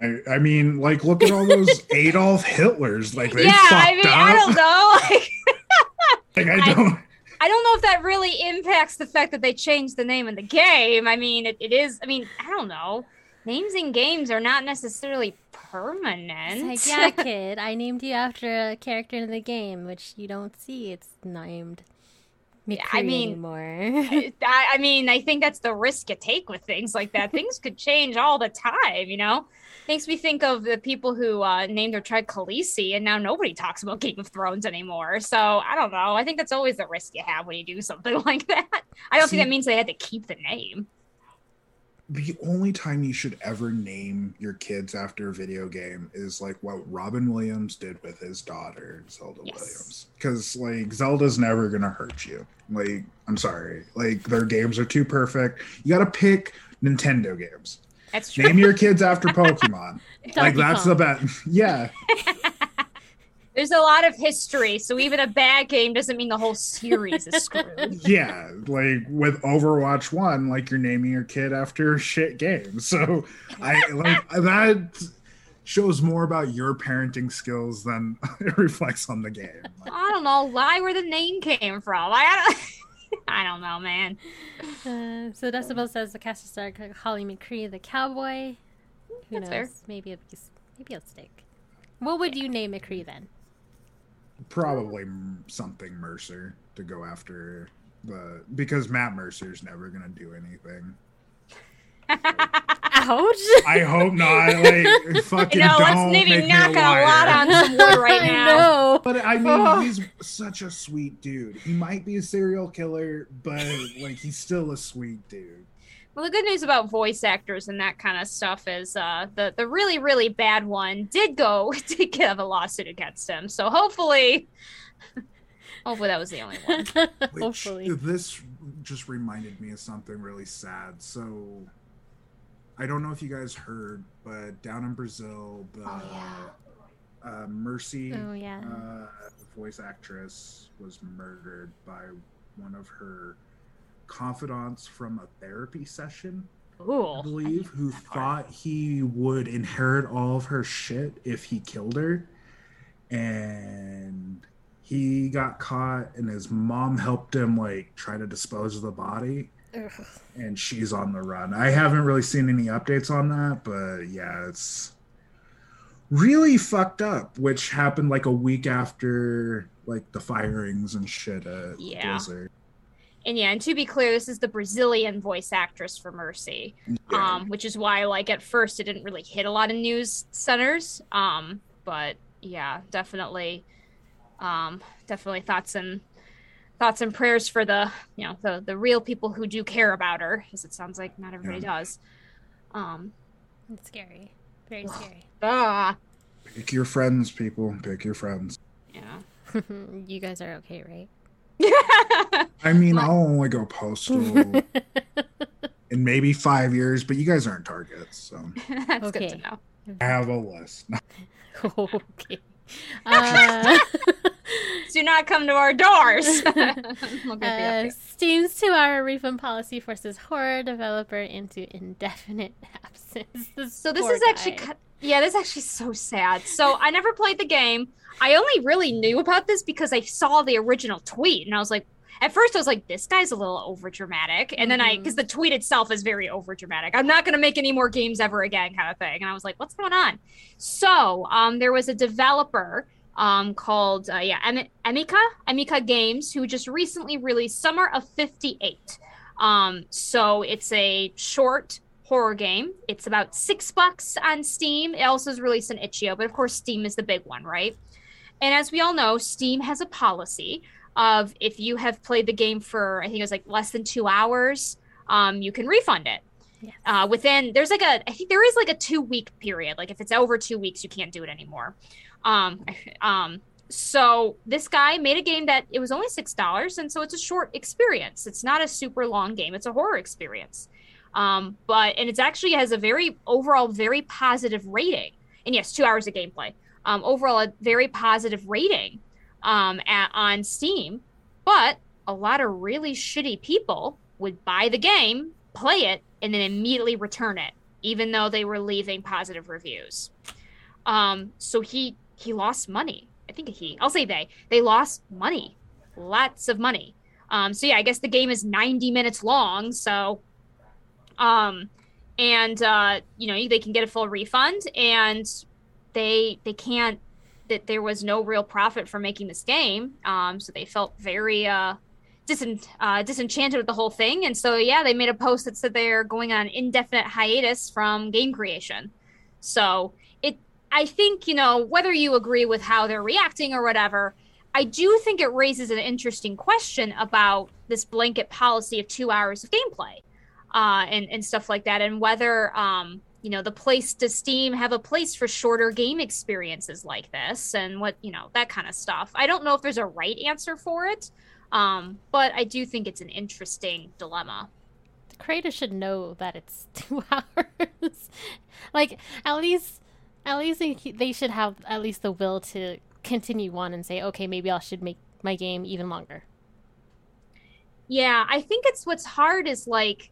I, I mean, like, look at all those Adolf Hitlers. Like, they yeah fucked i mean up. i don't know like Like, I I- don't. I don't know if that really impacts the fact that they changed the name of the game. I mean, it, it is. I mean, I don't know. Names in games are not necessarily permanent. It's like, yeah, kid, I named you after a character in the game, which you don't see. It's named McCree Yeah, I mean, anymore. I, I mean, I think that's the risk you take with things like that. things could change all the time, you know? Makes me think of the people who uh, named their tribe Khaleesi, and now nobody talks about Game of Thrones anymore. So I don't know. I think that's always the risk you have when you do something like that. I don't See- think that means they had to keep the name. the only time you should ever name your kids after a video game is like what Robin Williams did with his daughter Zelda Yes. Williams because like Zelda's never gonna hurt you like I'm sorry like their games are too perfect you gotta pick Nintendo games That's true. name your kids after Pokemon like that's Kong. the best. yeah There's a lot of history, so even a bad game doesn't mean the whole series is screwed. yeah, like with Overwatch One, like you're naming your kid after shit games. So I like that shows more about your parenting skills than it reflects on the game. I don't know, lie where the name came from. I don't, I don't know, man. Uh, so Decibel says the cast of star Holly McCree the cowboy. Who That's knows? fair. Maybe a maybe a stick. What would you name McCree then? Probably something Mercer to go after the because Matt Mercer's never gonna do anything. Ouch! I hope not. Like fucking no, let's don't maybe make me knock a a lot on some wood right I now. know. But I mean, Ugh. he's such a sweet dude. He might be a serial killer, but like he's still a sweet dude. Well, the good news about voice actors and that kind of stuff is uh, the the really really bad one did go did have a lawsuit against him. So hopefully, hopefully that was the only one. Which Hopefully. this just reminded me of something really sad. So I don't know if you guys heard, but down in Brazil, the Oh, uh, Mercy Oh yeah. uh, voice actress was murdered by one of her confidants from a therapy session. I Ooh, believe, who thought he would inherit all of her shit if he killed her. And he got caught, and his mom helped him, like, try to dispose of the body. Ugh. And she's on the run. I haven't really seen any updates on that, but yeah, it's really fucked up, which happened like a week after, like, the firings and shit at Yeah. Blizzard. and yeah, and to be clear, this is the Brazilian voice actress for Mercy. Yeah. um, which is why like at first it didn't really hit a lot of news centers. Um, but yeah, definitely, um, definitely thoughts and thoughts and prayers for the you know the the real people who do care about her, because it sounds like not everybody does. Um, It's scary. Very scary. ah, Pick your friends, people. Pick your friends. yeah. you guys are okay, right? I mean, What? I'll only go postal in maybe five years, but you guys aren't targets, so That's good to know. I have a list. okay. Uh, Do not come to our doors. Look at the uh. Steam's two-hour refund policy forces horror developer into indefinite absence. So this is actually, guy. ki- yeah, this is actually so sad. So I never played the game. I only really knew about this because I saw the original tweet, and I was like, at first I was like, this guy's a little over dramatic, and then I, because the tweet itself is very over dramatic. I'm not gonna make any more games ever again, kind of thing. And I was like, what's going on? So um, there was a developer um, called uh, yeah Em- Emika Emika Games who just recently released Summer of '58. Um, so it's a short horror game. It's about six bucks on Steam. It also is released on itch.io, but of course Steam is the big one, right? And as we all know, Steam has a policy of if you have played the game for I think it was like less than two hours, um, you can refund it. Yes. Uh, within there's like a I think there is like a two week period. Like if it's over two weeks, you can't do it anymore. Um, um, so this guy made a game that it was only six dollars, and so it's a short experience. It's not a super long game. It's a horror experience. Um, but and it's actually has a very overall very positive rating. And yes, two hours of gameplay. Um, overall a very positive rating um, at, on Steam. But a lot of really shitty people would buy the game, play it, and then immediately return it, even though they were leaving positive reviews. Um, so he he lost money. I think he. I'll say they. They lost money, lots of money. Um, so yeah, I guess the game is 90 minutes long. So, um, and uh, you know they can get a full refund, and they they can't. That there was no real profit for making this game. Um, so they felt very uh disen- uh, disenchanted with the whole thing. And so, yeah, they made a post that said they're going on indefinite hiatus from game creation. So it, I think, you know, whether you agree with how they're reacting or whatever, I do think it raises an interesting question about this blanket policy of two hours of gameplay uh, and, and stuff like that. And whether, um, you know, the place does Steam have a place for shorter game experiences like this and what, you know, that kind of stuff. I don't know if there's a right answer for it. Um, but I do think it's an interesting dilemma. the creator should know that it's two hours. like at least, at least they, they should have at least the will to continue on and say, okay, maybe I should make my game even longer. Yeah, I think it's what's hard is like,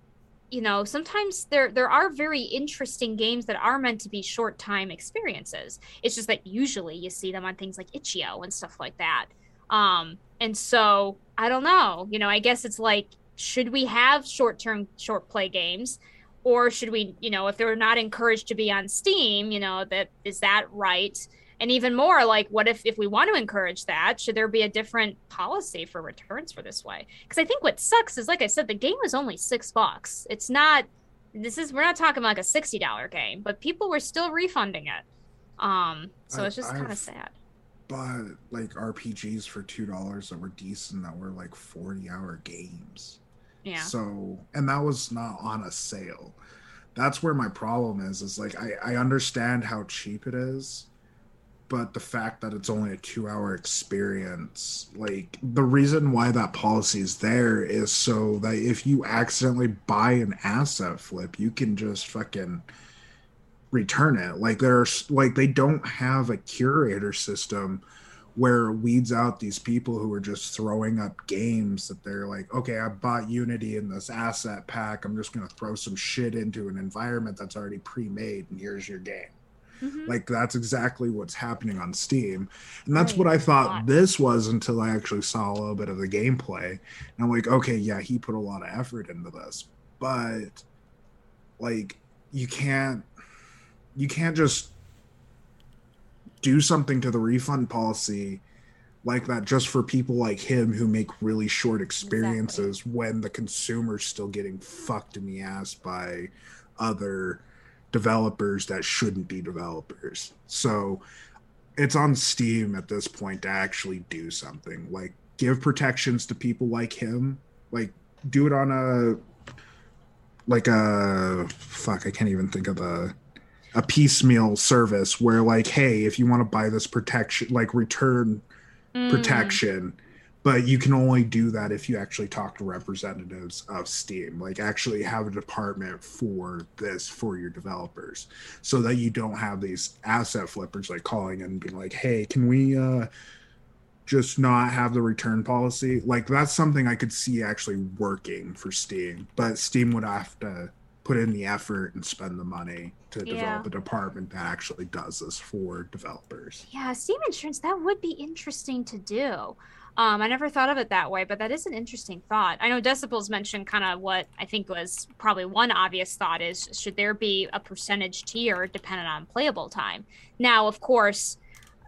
you know, sometimes there there are very interesting games that are meant to be short time experiences. It's just that usually you see them on things like itch.io and stuff like that. Um, and so I don't know. You know, I guess it's like, should we have short term short play games? Or should we, you know, if they're not encouraged to be on Steam, you know, that is that right? And even more like what if if we want to encourage that should there be a different policy for returns for this way? Because i think what sucks is like i said the game was only six bucks. It's not this is we're not talking like a $60 game but people were still refunding it. Um so I, it's just kind of sad. but like rpgs for two dollars that were decent that were like 40 hour games. Yeah. So and that was not on a sale. That's where my problem is is like i i understand how cheap it is but the fact that it's only a two hour experience like the reason why that policy is there is so that if you accidentally buy an asset flip you can just fucking return it. Like there's like they don't have a curator system where it weeds out these people who are just throwing up games that they're like okay i bought unity in this asset pack. I'm just going to throw some shit into an environment that's already pre-made and here's your game Mm-hmm. Like that's exactly what's happening on Steam. And that's right. what I thought this was until I actually saw a little bit of the gameplay. And I'm like, okay, yeah, he put a lot of effort into this. But like you can't you can't just do something to the refund policy like that just for people like him who make really short experiences exactly. when the consumer's still getting fucked in the ass by other developers that shouldn't be developers. So it's on Steam at this point to actually do something like give protections to people like him, like do it on a like a fuck, I can't even think of a a piecemeal service where like hey, if you want to buy this protection like return mm. protection but you can only do that if you actually talk to representatives of steam like actually have a department for this for your developers so that you don't have these asset flippers like calling and being like hey can we uh just not have the return policy? Like that's something i could see actually working for steam but steam would have to put in the effort and spend the money to develop yeah. a department that actually does this for developers. Yeah steam insurance that would be interesting to do um, I never thought of it that way, but that is an interesting thought. I know Decibels mentioned kind of what I think was probably one obvious thought is should there be a percentage tier dependent on playable time? Now, of course,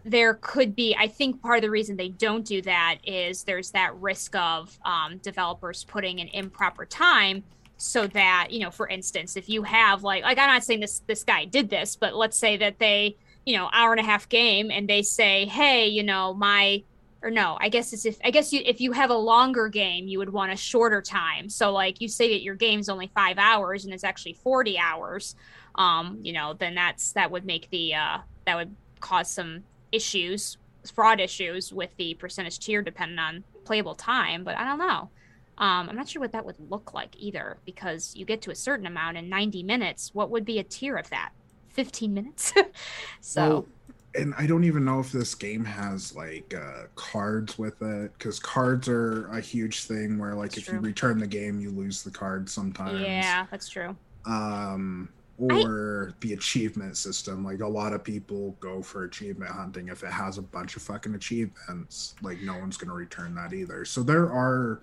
there could be, I think part of the reason they don't do that is there's that risk of um, developers putting an improper time so that, you know, for instance, if you have like, like I'm not saying this, this guy did this, but let's say that they, you know, hour and a half game and they say, hey, you know, my, or no i guess it's if i guess you if you have a longer game you would want a shorter time so like you say that your game's only five hours and it's actually 40 hours um you know then that's that would make the uh that would cause some issues fraud issues with the percentage tier depending on playable time but i don't know um, I'm not sure what that would look like either because you get to a certain amount in 90 minutes. What would be a tier of that? 15 minutes? so. Well, and I don't even know if this game has like uh, cards with it because cards are a huge thing where like that's if true. you return the game you lose the card sometimes. Yeah, that's true. Um, or I... the achievement system. Like a lot of people go for achievement hunting if it has a bunch of fucking achievements. Like no one's gonna return that either. So there are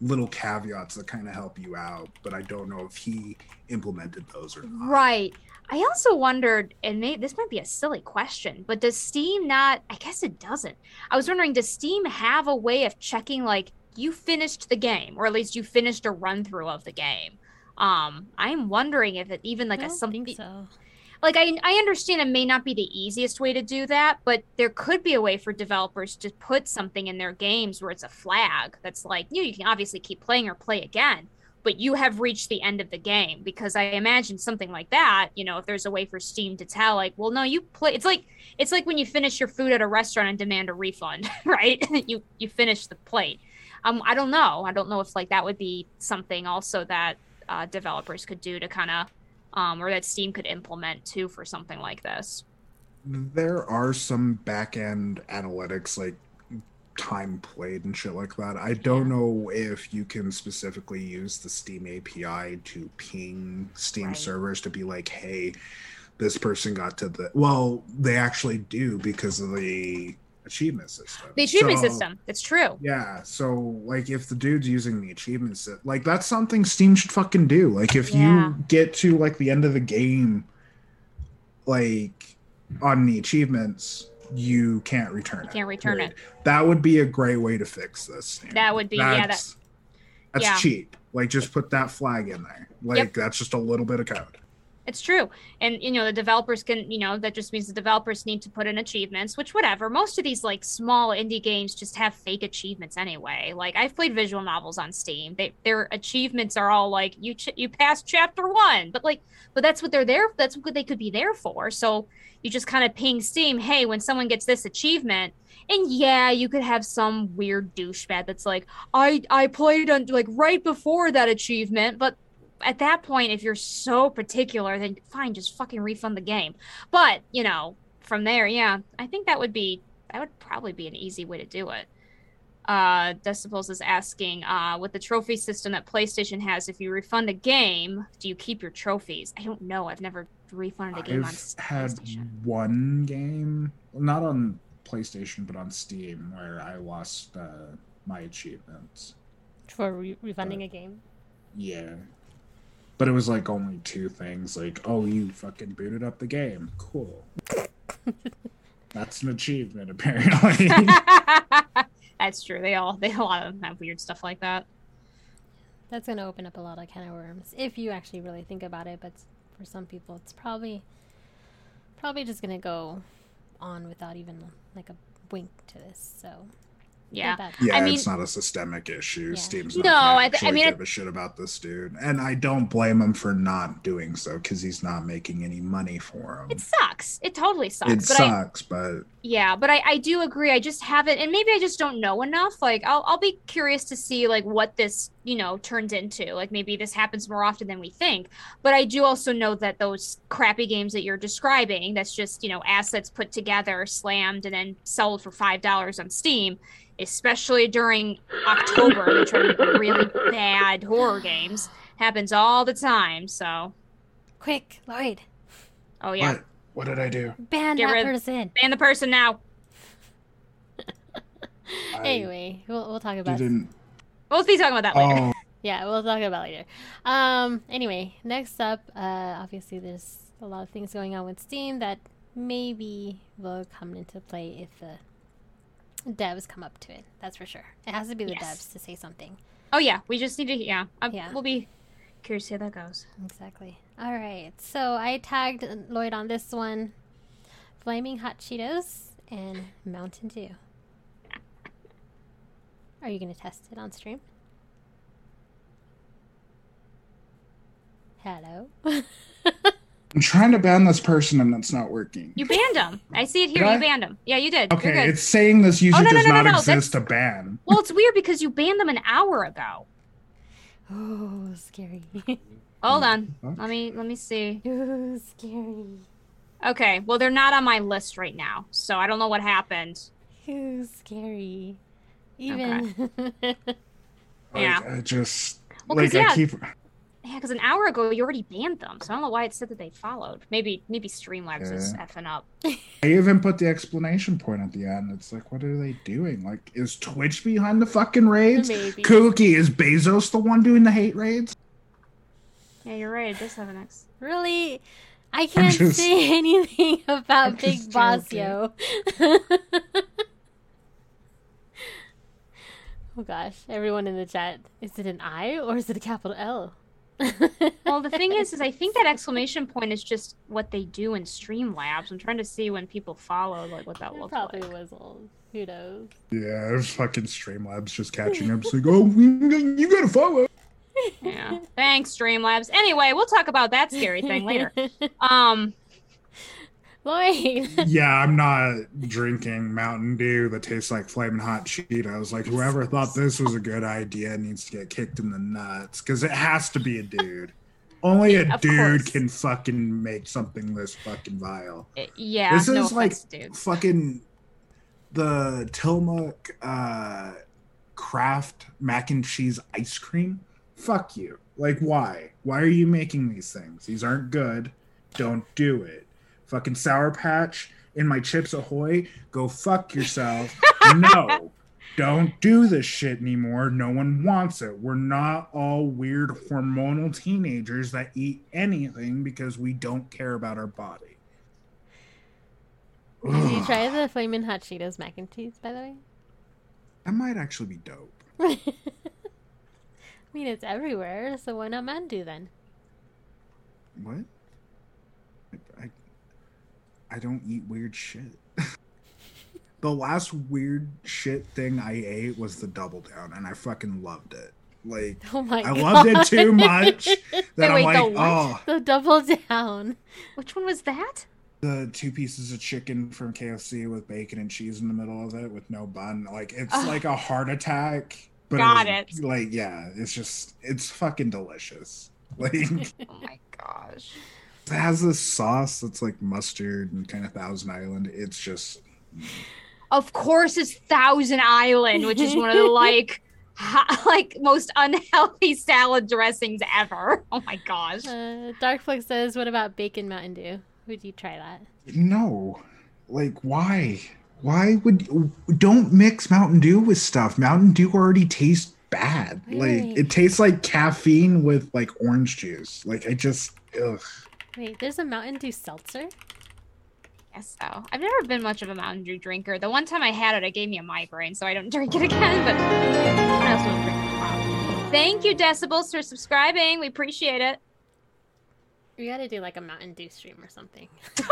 little caveats that kind of help you out, but I don't know if he implemented those or not. Right. I also wondered, and may, this might be a silly question, but does Steam not? I guess it doesn't. I was wondering, does Steam have a way of checking like you finished the game, or at least you finished a run through of the game? Um, I'm wondering if it even like a something. So. Like I, I understand it may not be the easiest way to do that, but there could be a way for developers to put something in their games where it's a flag that's like, you know, you can obviously keep playing or play again, but you have reached the end of the game because i imagine something like that you know if there's a way for steam to tell like well no you play it's like it's like when you finish your food at a restaurant and demand a refund right? You you finish the plate. Um i don't know. I don't know if like that would be something also that uh, developers could do to kind of um or that steam could implement too for something like this. There are some back end analytics like time played and shit like that. I don't know if you can specifically use the Steam API to ping Steam Right. servers to be like, hey, this person got to the well, they actually do because of the achievement system. The achievement So- system. It's true. Yeah, so like if the dude's using the achievement set, like that's something Steam should fucking do. Like if Yeah. you get to like the end of the game, like on the achievements, you can't return it. can't return period. That would be a great way to fix this. That would be- yeah, that- That's, that's yeah. cheap. Like just put that flag in there. Like Yep. that's just a little bit of code. It's true. And you know, the developers can, you know, that just means the developers need to put in achievements, which whatever. Most of these like small indie games just have fake achievements anyway. Like I've played visual novels on Steam. They their achievements are all like you ch- you passed chapter 1. But like but that's what they're there that's what they could be there for. So you just kind of ping Steam, "Hey, when someone gets this achievement, and yeah, you could have some weird douchebag that's like, I I played on like right before that achievement, but at that point, if you're so particular, then fine, just fucking refund the game. But you know, from there, yeah, I think that would be that would probably be an easy way to do it. Uh, Decibels is asking, uh, with the trophy system that PlayStation has, if you refund a game, do you keep your trophies? I don't know. I've never refunded a game on I've s- had one game, not on PlayStation, but on Steam, where I lost uh, my achievements. For re- refunding a game. Yeah. But it was like only two things like, oh, you fucking booted up the game. Cool. That's an achievement, apparently. That's true. They all they a lot of them have weird stuff like that. That's going to open up a lot of can of worms if you actually really think about it. But for some people, it's probably probably just going to go on without even like a wink to this. So Yeah. yeah, I mean- it's not a systemic issue. Yeah. Steam's No, not gonna I th- I actually mean, give a shit about this dude, and I don't blame him for not doing so because he's not making any money for him. It sucks. It totally sucks. it but I, sucks, but Yeah, but I, I do agree. I just haven't, and maybe I just don't know enough. Like, I'll, I'll be curious to see like what this, you know, turns into. Like, maybe this happens more often than we think. But I do also know that those crappy games that you're describing, that's just you know assets put together, slammed, and then sold for five dollars on Steam. Especially during October, they try to make really bad horror games. Happens all the time. So, Quick, Lloyd, oh yeah, what? What did I do? ban Get that rid- person. ban the person now. Anyway, we'll, we'll talk about didn't. We'll be talking about that later. Oh, Yeah, we'll talk about it later. Um, anyway, next up, uh, obviously there's a lot of things going on with Steam that maybe will come into play if the devs come up to it. That's for sure. It has to be the Yes. devs to say something. Oh yeah, we just need to. Yeah, I, Yeah. we'll be curious to see how that goes. Exactly. All right. So I tagged Lloyd on this one. Flaming hot Cheetos and Mountain Dew. Are you going to test it on stream? Hello. I'm trying to ban this person and it's not working. You banned him. I see it here. Did you I? banned him. Yeah, you did. Okay, it's saying this oh, user Oh, no, no, does no, no, not no, that's- exist to ban. Well, it's weird because you banned them an hour ago. oh, scary. Hold on. Let me let me see. oh, scary. Okay. Well, they're not on my list right now, so I don't know what happened. Oh, scary. Even. Yeah. Like, I just Well, 'cause, like yeah. I keep Yeah, because an hour ago you already banned them, so I don't know why it said that they followed. Maybe maybe Streamlabs is Yeah. effing up. I even put the explanation point at the end. It's like, what are they doing? Like, is Twitch behind the fucking raids? Maybe. Cookie, is Bezos the one doing the hate raids? Yeah, you're right. It does have an X. Really? I can't just- say anything about I'm Big just Boss. Yo. oh gosh, everyone in the chat. Is it an I or is it a capital L? Well, the thing is, is I think that exclamation point is just what they do in Streamlabs. I'm trying to see when people follow, like what that it looks probably like. was old. Who knows? Yeah, there's fucking Streamlabs just catching up. It's like, oh, you gotta follow. Yeah. Thanks, Streamlabs. Anyway, we'll talk about that scary thing later. Um, Lloyd. Yeah, I'm not drinking Mountain Dew that tastes like flaming hot Cheetos. Like, whoever thought this was a good idea needs to get kicked in the nuts because it has to be a dude. Only a Of dude course. can fucking make something this fucking vile. Uh, Yeah, this no is like offense, fucking the Tillamook uh craft mac and cheese ice cream. Fuck you. Like why? Why are you making these things? These aren't good. Don't do it. Fucking sour patch in my chips ahoy. Go fuck yourself. no. Don't do this shit anymore. No one wants it. We're not all weird hormonal teenagers that eat anything because we don't care about our body. Did you try the Flamin' Hot Cheetos mac and cheese, by the way? That might actually be dope. I mean, it's everywhere, so why not Dew then? What? I, I, I don't eat weird shit. the last weird shit thing I ate was the double down, and I fucking loved it. Like Oh my I god. loved it too much that Wait, I'm the like, what? oh, The double down. Which one was that? the two pieces of chicken from KFC with bacon and cheese in the middle of it with no bun. Like it's Ugh. like a heart attack. But Got was- it. Like yeah, it's just it's fucking delicious. Like Oh my gosh. It has this sauce that's like mustard and kind of Thousand Island. It's just Of course, it's Thousand Island, which is one of the like, ha- like most unhealthy salad dressings ever. Oh my gosh. Uh, Darkflix says, "What about bacon Mountain Dew? Would you try that?" no. Like why? Why would don't mix Mountain Dew with stuff? Mountain Dew already tastes bad. Really? Like it tastes like caffeine with like orange juice. Like I just ugh. Wait, there's a Mountain Dew seltzer. Guess so. I've never been much of a Mountain Dew drinker. The one time I had it, it gave me a migraine, so I don't drink it again. But I also don't drink it. Thank you, Decibels, for subscribing. We appreciate it. We gotta do like a Mountain Dew stream or something.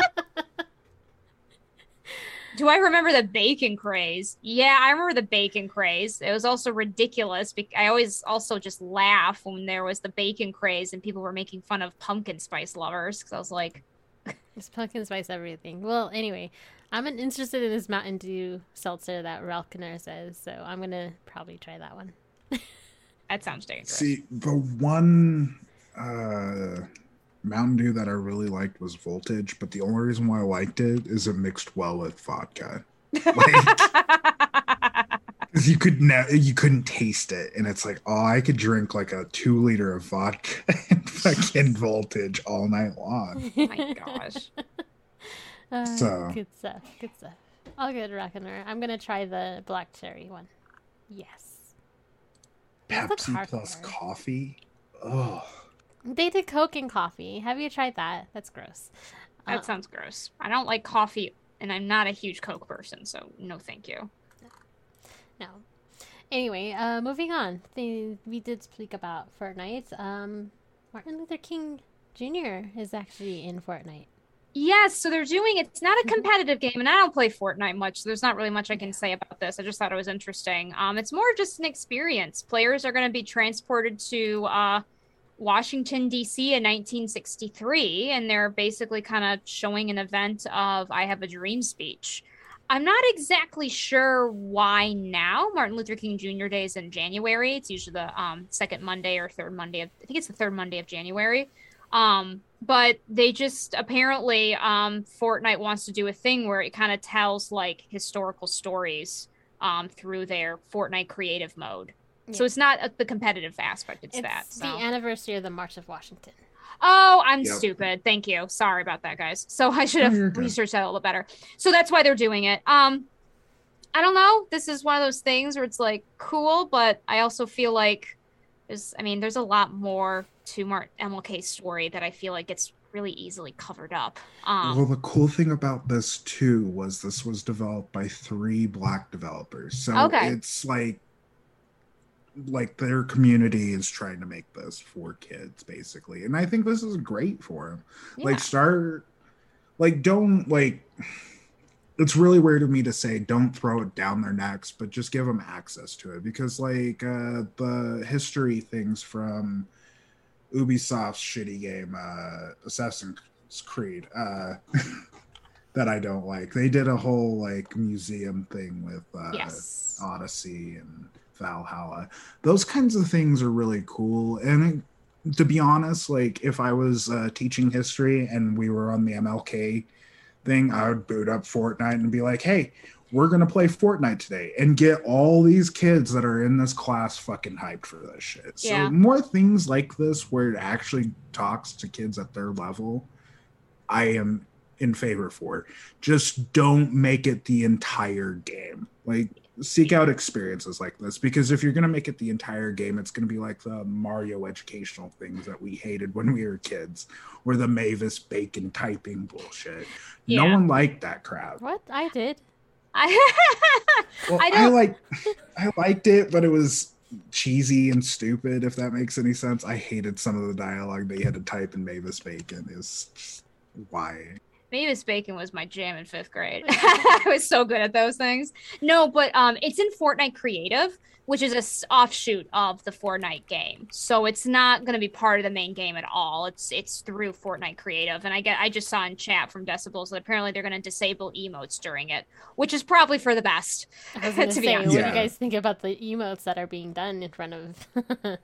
Do I remember the bacon craze? Yeah, I remember the bacon craze. It was also ridiculous. bec- I always also just laugh when there was the bacon craze and people were making fun of pumpkin spice lovers because I was like, It's pumpkin spice everything. Well, anyway, I'm interested in this Mountain Dew seltzer that Ralconer says, so I'm gonna probably try that one. that sounds dangerous. See, the one uh Mountain Dew that I really liked was Voltage, but the only reason why I liked it is it mixed well with vodka. Like, 'cause you could ne- you couldn't taste it, and it's like, oh, I could drink like a two liter of vodka and fucking Voltage all night long. oh my gosh. Uh, So- Good stuff. Good stuff. All good, Ralconer. I'm gonna try the black cherry one. Yes. Pepsi plus coffee. Oh, They did Coke and coffee. Have you tried that? That's gross. That Uh, sounds gross. I don't like coffee, and I'm not a huge Coke person, so no thank you. No. Anyway, uh, moving on. They, we did speak about Fortnite. Um, Martin Luther King Jr. is actually in Fortnite. Yes, so they're doing it's not a Mhm. competitive game, and I don't play Fortnite much, so there's not really much I can say about this. I just thought it was interesting. Um, it's more just an experience. Players are going to be transported to uh, Washington D.C. in 1963, and they're basically kind of showing an event of "I Have a Dream" speech. I'm not exactly sure why now. Martin Luther King Jr. Day is in January. It's usually the um, second Monday or third Monday of I think it's the third Monday of January. Um, but they just apparently um, Fortnite wants to do a thing where it kind of tells like historical stories um, through their Fortnite creative mode. So it's not uh the competitive aspect; it's, that. It's that. the anniversary of the March of Washington. Oh, I'm Yep. stupid. Thank you. Sorry about that, guys. So I should have you're researched that a little better. So that's why they're doing it. Um, I don't know. This is one of those things where it's like cool, but I also feel like there's. I mean, there's a lot more to Mart MLK's story that I feel like gets really easily covered up. Um, well, the cool thing about this too was this was developed by three black developers. So Okay. it's like like their community is trying to make this for kids basically. And I think this is great for them. yeah. Like start like don't like it's really weird of me to say don't throw it down their necks, but just give them access to it because like uh the history things from Ubisoft's shitty game uh Assassin's Creed uh that I don't like. They did a whole like museum thing with uh yes. Odyssey and Valhalla. Those kinds of things are really cool. And it, to be honest, like if I was uh, teaching history and we were on the MLK thing, I would boot up Fortnite and be like, "Hey, we're gonna play Fortnite today," and get all these kids that are in this class fucking hyped for this shit. Yeah. So more things like this where it actually talks to kids at their level, I am in favor for. Just don't make it the entire game. Like seek out experiences like this because if you're going to make it the entire game it's going to be like the mario educational things that we hated when we were kids or the mavis bacon typing bullshit. No one liked that crap. What? I did. I, well, I I, don't- like i liked it but it was cheesy and stupid if that makes any sense. I hated some of the dialogue they had to type in mavis bacon. Is why Mavis Bacon was my jam in fifth grade. I was so good at those things. No, but um, it's in Fortnite Creative, which is a s- offshoot of the Fortnite game. So it's not going to be part of the main game at all. It's it's through Fortnite Creative, and I get I just saw in chat from Decibels that apparently they're going to disable emotes during it, which is probably for the best. I was gonna To be honest. what do you guys think about the emotes that are being done in front of?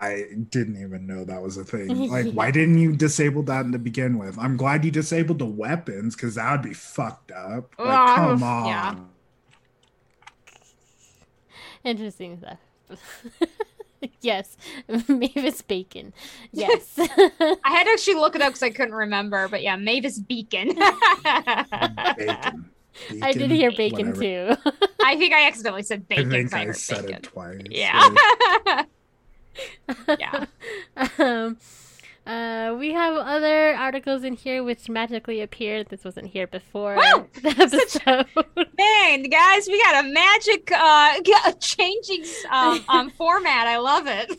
I didn't even know that was a thing. Like, why didn't you disable that to begin with? I'm glad you disabled the weapons because that would be fucked up. Like, Ugh, come on. yeah. Interesting stuff. yes, Mavis Bacon. Yes. I had to actually look it up because I couldn't remember, but yeah, Mavis Beacon. Bacon. I did hear bacon Whatever. too. I think I accidentally said bacon. I bacon. think 'cause I said bacon. it twice. Yeah. Yeah. um, uh, we have other articles in here which magically appeared. This wasn't here before Wow! the episode. Man, guys, we got a magic uh changing um, um format. I love it.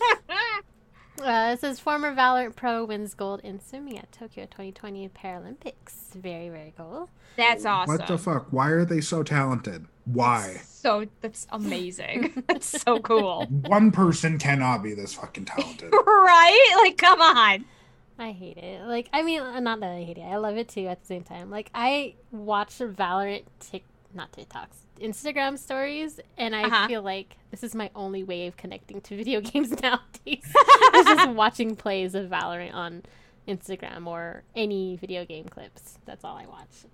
Uh, it says former Valorant pro wins gold in swimming at Tokyo 2020 Paralympics. Very, very cool. That's awesome. What the fuck? Why are they so talented? Why? So that's amazing. That's so cool. One person cannot be this fucking talented. right? Like, come on. I hate it. Like, I mean, uh, not that I hate it. I love it too at the same time. Like, I watch Valorant Tik, not TikToks, Instagram stories, and I Uh-huh. feel like this is my only way of connecting to video games nowadays. it's just watching plays of Valorant on Instagram or any video game clips. That's all I watch.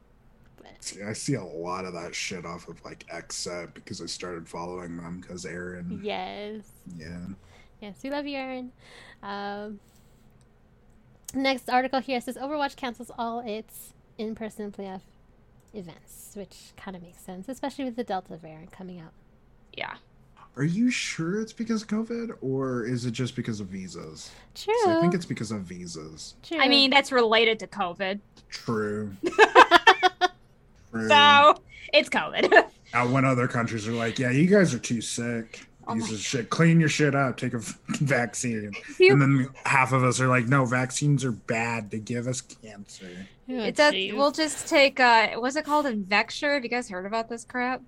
But See, I see a lot of that shit off of like XSET because I started following them because Aaron. yes. Yeah. Yes, we love you, Aaron. Um, next article here says Overwatch cancels all its in-person playoff events, which kind of makes sense, especially with the Delta variant coming out. Yeah. Are you sure it's because of COVID or is it just because of visas? True. I think it's because of visas. True. I mean, that's related to COVID. True. True. So it's COVID. Now, when other countries are like, "Yeah, you guys are too sick. Oh Piece shit. Clean your shit up. Take a vaccine." You- And then half of us are like, "No, vaccines are bad. They give us cancer." Oh, it does. We'll just take. uh What's it called? Invecture. Have you guys heard about this crap?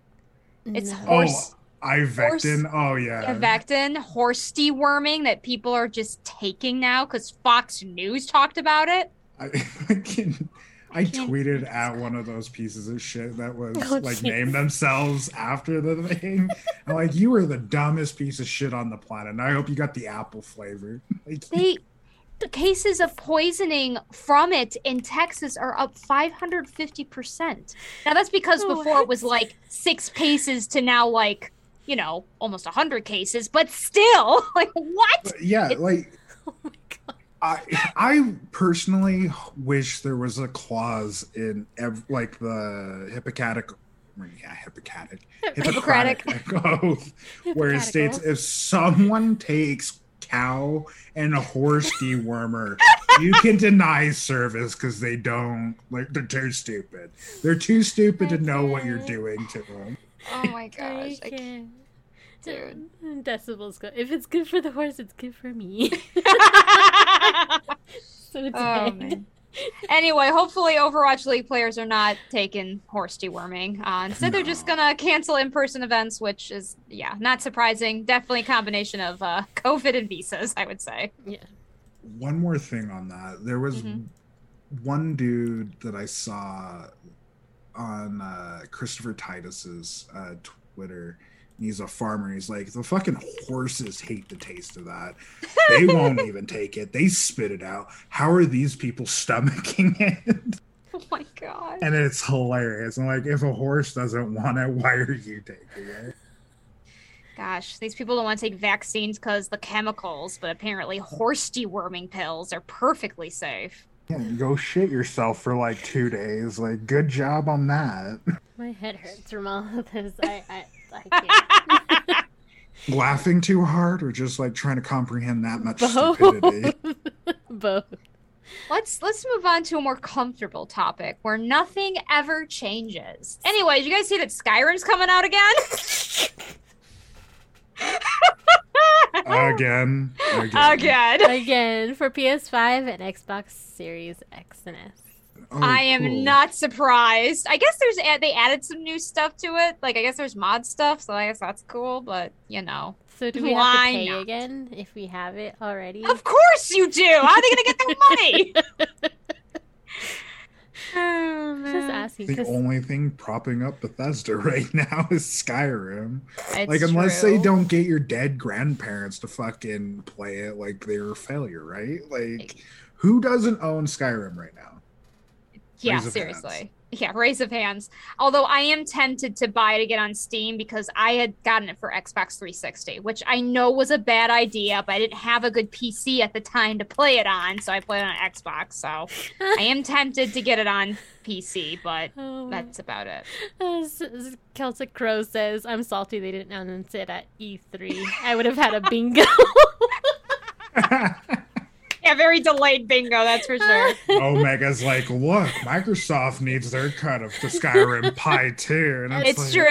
it's No. horse- Oh, Ivectin. Oh yeah. Ivectin, horse deworming that people are just taking now because Fox News talked about it. I, I, can, I can't tweeted at one of those pieces of shit that was Oh, like jeez. named themselves after the thing. I'm like, you were the dumbest piece of shit on the planet. And I hope you got the apple flavor. Like, They the cases of poisoning from it in Texas are up 550%. Now that's because oh, before it was like 6 cases to now like, you know, almost 100 cases, but still, like what? yeah, like Oh my god. I I personally wish there was a clause in ev- like the Hippocratic, yeah, Hippocratic, Hippocratic. oath, where it states if someone takes cow and a horse dewormer, you can deny service because they don't like they're too stupid. They're too stupid to know what you're doing to them. Oh my I gosh. I can't. Dude. Decibels go. If it's good for the horse, it's good for me. so it's Oh, man. anyway, hopefully Overwatch League players are not taking horse deworming. Uh, instead, they're just gonna cancel in-person events, which is yeah, not surprising. Definitely a combination of uh, COVID and visas, I would say. Yeah. One more thing on that. There was Mhm. one dude that I saw on uh, Christopher Titus's uh, Twitter. He's a farmer. He's like, the fucking horses hate the taste of that. They won't even take it. They spit it out. How are these people stomaching it? Oh my god. And it's hilarious. I'm like, if a horse doesn't want it, why are you taking it? Gosh, these people don't want to take vaccines because the chemicals, but apparently horse deworming pills are perfectly safe. Yeah, go shit yourself for like two days. Like, good job on that. My head hurts from all of this. I, I, I can't. Laughing too hard or just like trying to comprehend that much Both. stupidity? Both. Let's let's move on to a more comfortable topic where nothing ever changes. Anyways, you guys see that Skyrim's coming out again? Again. Again. again. Again for PS5 and Xbox Series X and S. Oh, I am cool. not surprised. I guess there's they added some new stuff to it. Like I guess there's mod stuff, so I guess that's cool. But you know, So do we Why have to pay not? again if we have it already? of course you do. How are they gonna get their money? Just man. asking. The 'cause only thing propping up Bethesda right now is Skyrim. It's like, unless they don't get your dead grandparents to fucking play it, like they're a failure, right? Like, who doesn't own Skyrim right now? Yeah, Raise of seriously. Yeah, raise of hands. Although I am tempted to buy it again on Steam because I had gotten it for Xbox 360, which I know was a bad idea, but I didn't have a good PC at the time to play it on, so I played it on Xbox. So I am tempted to get it on PC, but Oh, that's about it. As- as Celtic Crow says, I'm salty they didn't announce it at E3. I would have had a bingo. Yeah, very delayed bingo, that's for sure. Omega's like, look, Microsoft needs their cut of the Skyrim pie too. And It's like, true.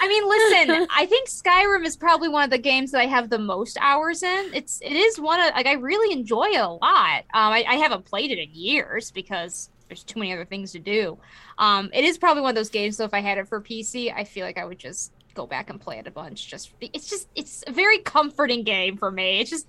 I mean, listen, I think Skyrim is probably one of the games that I have the most hours in. It's it is one of like I really enjoy it a lot. Um, I, I haven't played it in years because there's too many other things to do. Um, it is probably one of those games. So if I had it for PC, I feel like I would just go back and play it a bunch. Just it's just it's a very comforting game for me. It's just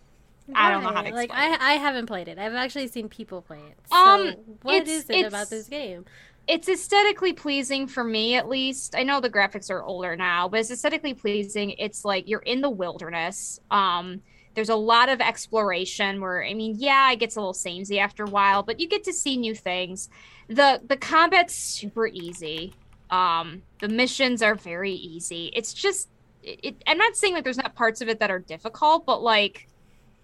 I don't know how to explain. Like I, I haven't played it. I've actually seen people play it. So Um, what is it about this game? it's aesthetically pleasing for me at least i know the graphics are older now but it's aesthetically pleasing it's like you're in the wilderness um there's a lot of exploration where i mean yeah it gets a little samey after a while but you get to see new things the the combat's super easy um the missions are very easy it's just it, it, i'm not saying that there's not parts of it that are difficult but like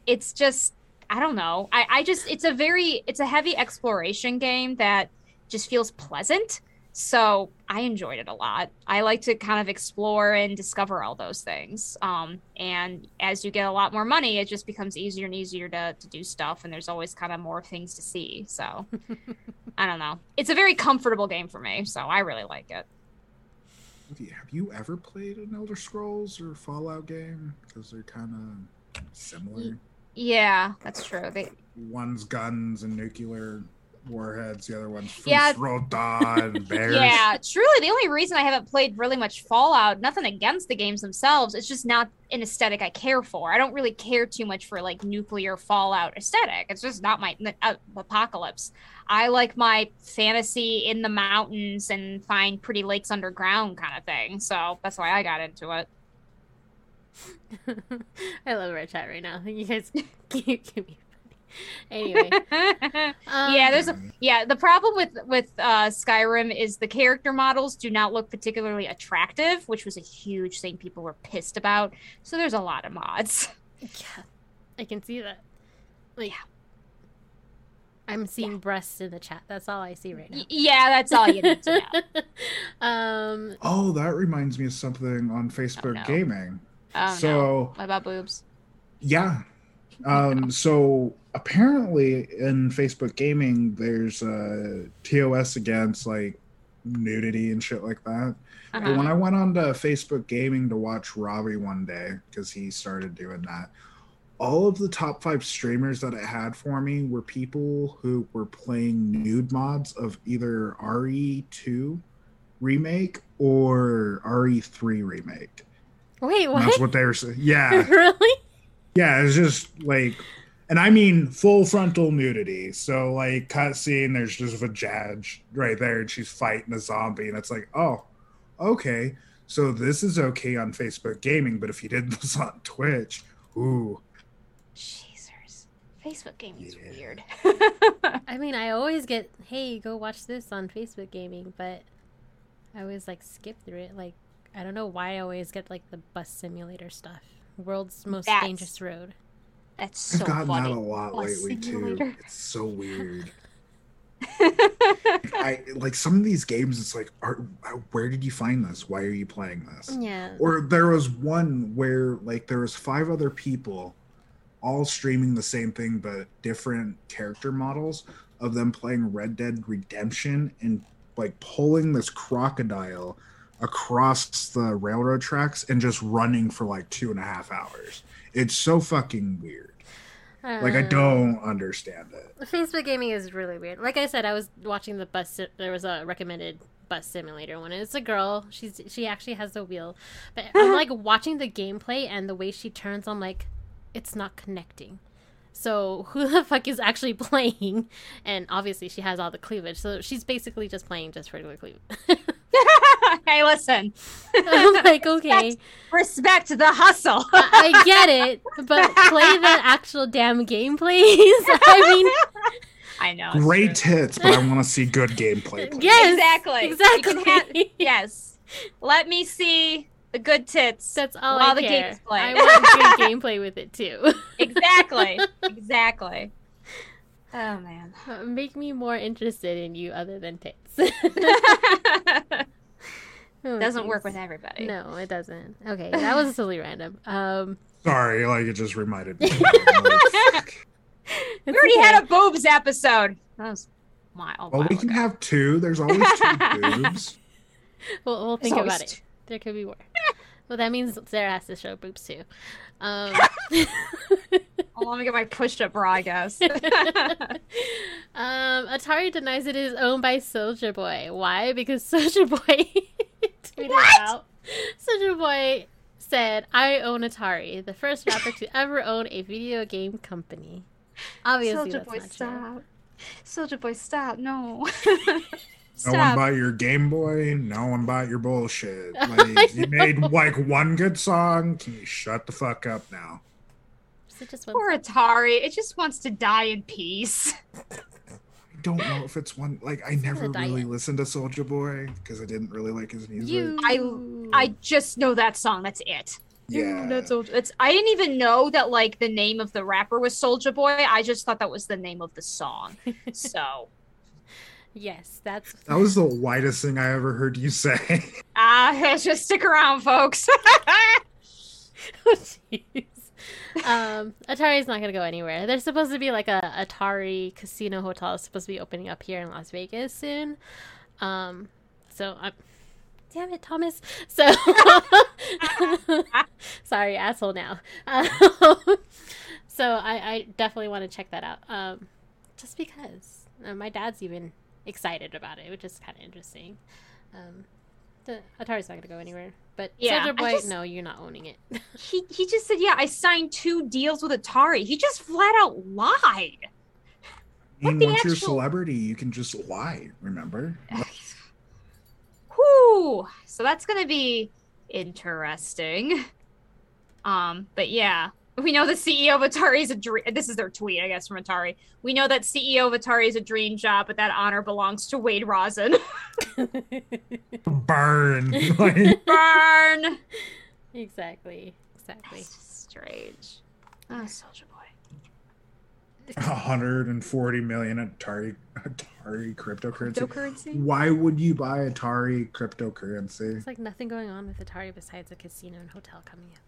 it's just i don't know i i just it's a very it's a heavy exploration game that just feels pleasant. So I enjoyed it a lot. I like to kind of explore and discover all those things. Um, and as you get a lot more money, it just becomes easier and easier to, to do stuff. And there's always kind of more things to see. So I don't know. It's a very comfortable game for me. So I really like it. Have you- Have you ever played an Elder Scrolls or Fallout game? Because they're kind of similar. Yeah, that's true. They, One's guns and nuclear warheads. The other one's Yeah. And bears. Yeah, truly, the only reason I haven't played really much Fallout, nothing against the games themselves, it's just not an aesthetic I care for. I don't really care too much for like nuclear Fallout aesthetic. It's just not my uh, apocalypse. I like my fantasy in the mountains and find pretty lakes underground kind of thing. So that's why I got into it. I love our chat right now. You guys keep, keep me funny. Anyway, um, yeah, there's a yeah. The problem with with uh, Skyrim is the character models do not look particularly attractive, which was a huge thing people were pissed about. So there's a lot of mods. Yeah, I can see that. Like, I'm seeing breasts in the chat. That's all I see right now. Y- yeah, that's all you need to know. um, Oh, that reminds me of something on Facebook no. Gaming. Oh, no. so What about boobs? yeah, um, so apparently in Facebook Gaming, there's uh, TOS against like nudity and shit like that. But Uh-huh. when I went on to Facebook Gaming to watch Robbie one day, because he started doing that, all of the top five streamers that it had for me were people who were playing nude mods of either RE2 remake or RE3 remake. Wait, what? That's what they were saying. Yeah. really? Yeah, it's just like, and I mean full frontal nudity. So like cutscene, there's just a judge right there, and she's fighting a zombie, and it's like, oh, okay. So this is okay on Facebook Gaming, but if you did this on Twitch, ooh, Jesus. Facebook gaming's Yeah. weird. I mean, I always get, hey, go watch this on Facebook Gaming, but I always like skip through it. Like, I don't know why I always get like the bus simulator stuff. World's most That's dangerous road. That's so I've gotten funny. that a lot Bus lately simulator. too. It's so weird. I like some of these games. It's like, are, uh, where did you find this? Why are you playing this? Yeah. Or there was one where like there was five other people, all streaming the same thing but different character models of them playing Red Dead Redemption and like pulling this crocodile across the railroad tracks and just running for like two and a half hours. It's so fucking weird. Like I Uh, don't understand it. Facebook gaming is really weird. Like I said, I was watching the bus. si- There was a recommended bus simulator one. It's a girl. She's she actually has the wheel, but I'm like watching the gameplay and the way she turns. I'm like, it's not connecting. So who the fuck is actually playing? And obviously she has all the cleavage, so she's basically just playing just regular cleavage. hey, listen. I'm like, okay, Respect the hustle. I, I get it, but play the actual damn game, please. I mean, I know. Great true. tits, but I want to see good gameplay. please. yes, Exactly. Exactly. can have- yes. Let me see the good tits. That's all while I the care. game's played. I want good gameplay with it too. exactly. Exactly. Oh man. Make me more interested in you other than tits. Oh, Doesn't work with everybody. No, it doesn't. Okay, that was totally random. Um, Sorry, like it just reminded me. We already had a boobs episode. That was my oh, well, we can ago. have two. There's always two boobs. We'll, we'll think always about it. There could be more. well, that means Sarah has to show boobs too. Um, Oh, let me get my push-up bra, I guess. um, Atari denies it is owned by Soulja Boy. Why? Because Soulja Boy tweeted What? out. Soulja Boy said, "I own Atari, the first rapper to ever own a video game company." Obviously, Soldier that's Boy, stop. Soulja Boy, stop. No. No one bought your Game Boy. No one bought your bullshit. Like, you made like one good song. Can you shut the fuck up now? So just one Poor Atari. It just wants to die in peace. I don't know if it's one. Like I never really yet. listened to Soulja Boy because I didn't really like his music. You. I- I just know that song. That's it. yeah, That's Soulja- it's. I didn't even know that like the name of the rapper was Soulja Boy. I just thought that was the name of the song. So Yes, that's. that was the whitest thing I ever heard you say. ah, just stick around, folks. Oh, Jeez. um, Atari's not gonna go anywhere. There's supposed to be like a Atari casino hotel supposed to be opening up here in Las Vegas soon. Um, so I'm. Damn it, Thomas. So sorry, asshole. Now. Um, so I, I definitely want to check that out. Um, just because uh, my dad's even excited about it, which is kind of interesting. Um, the Atari's not gonna go anywhere. But Yeah, Soulja Boy, just- no, you're not owning it. he he just said, "Yeah, I signed two deals with Atari." He just flat out lied. I mean, the once you're a celebrity, you can just lie. Remember? Whew. So that's gonna be interesting. Um, but yeah, we know the CEO of Atari is a dream. This is their tweet, I guess, from Atari. We know that CEO of Atari is a dream job, but that honor belongs to Wade Rosen. Burn. Like, Burn. exactly. Exactly. That's just strange. Oh, Soulja Boy. 140 million Atari Atari cryptocurrency. Cryptocurrency. Why would you buy Atari cryptocurrency? It's like nothing going on with Atari besides a casino and hotel coming up.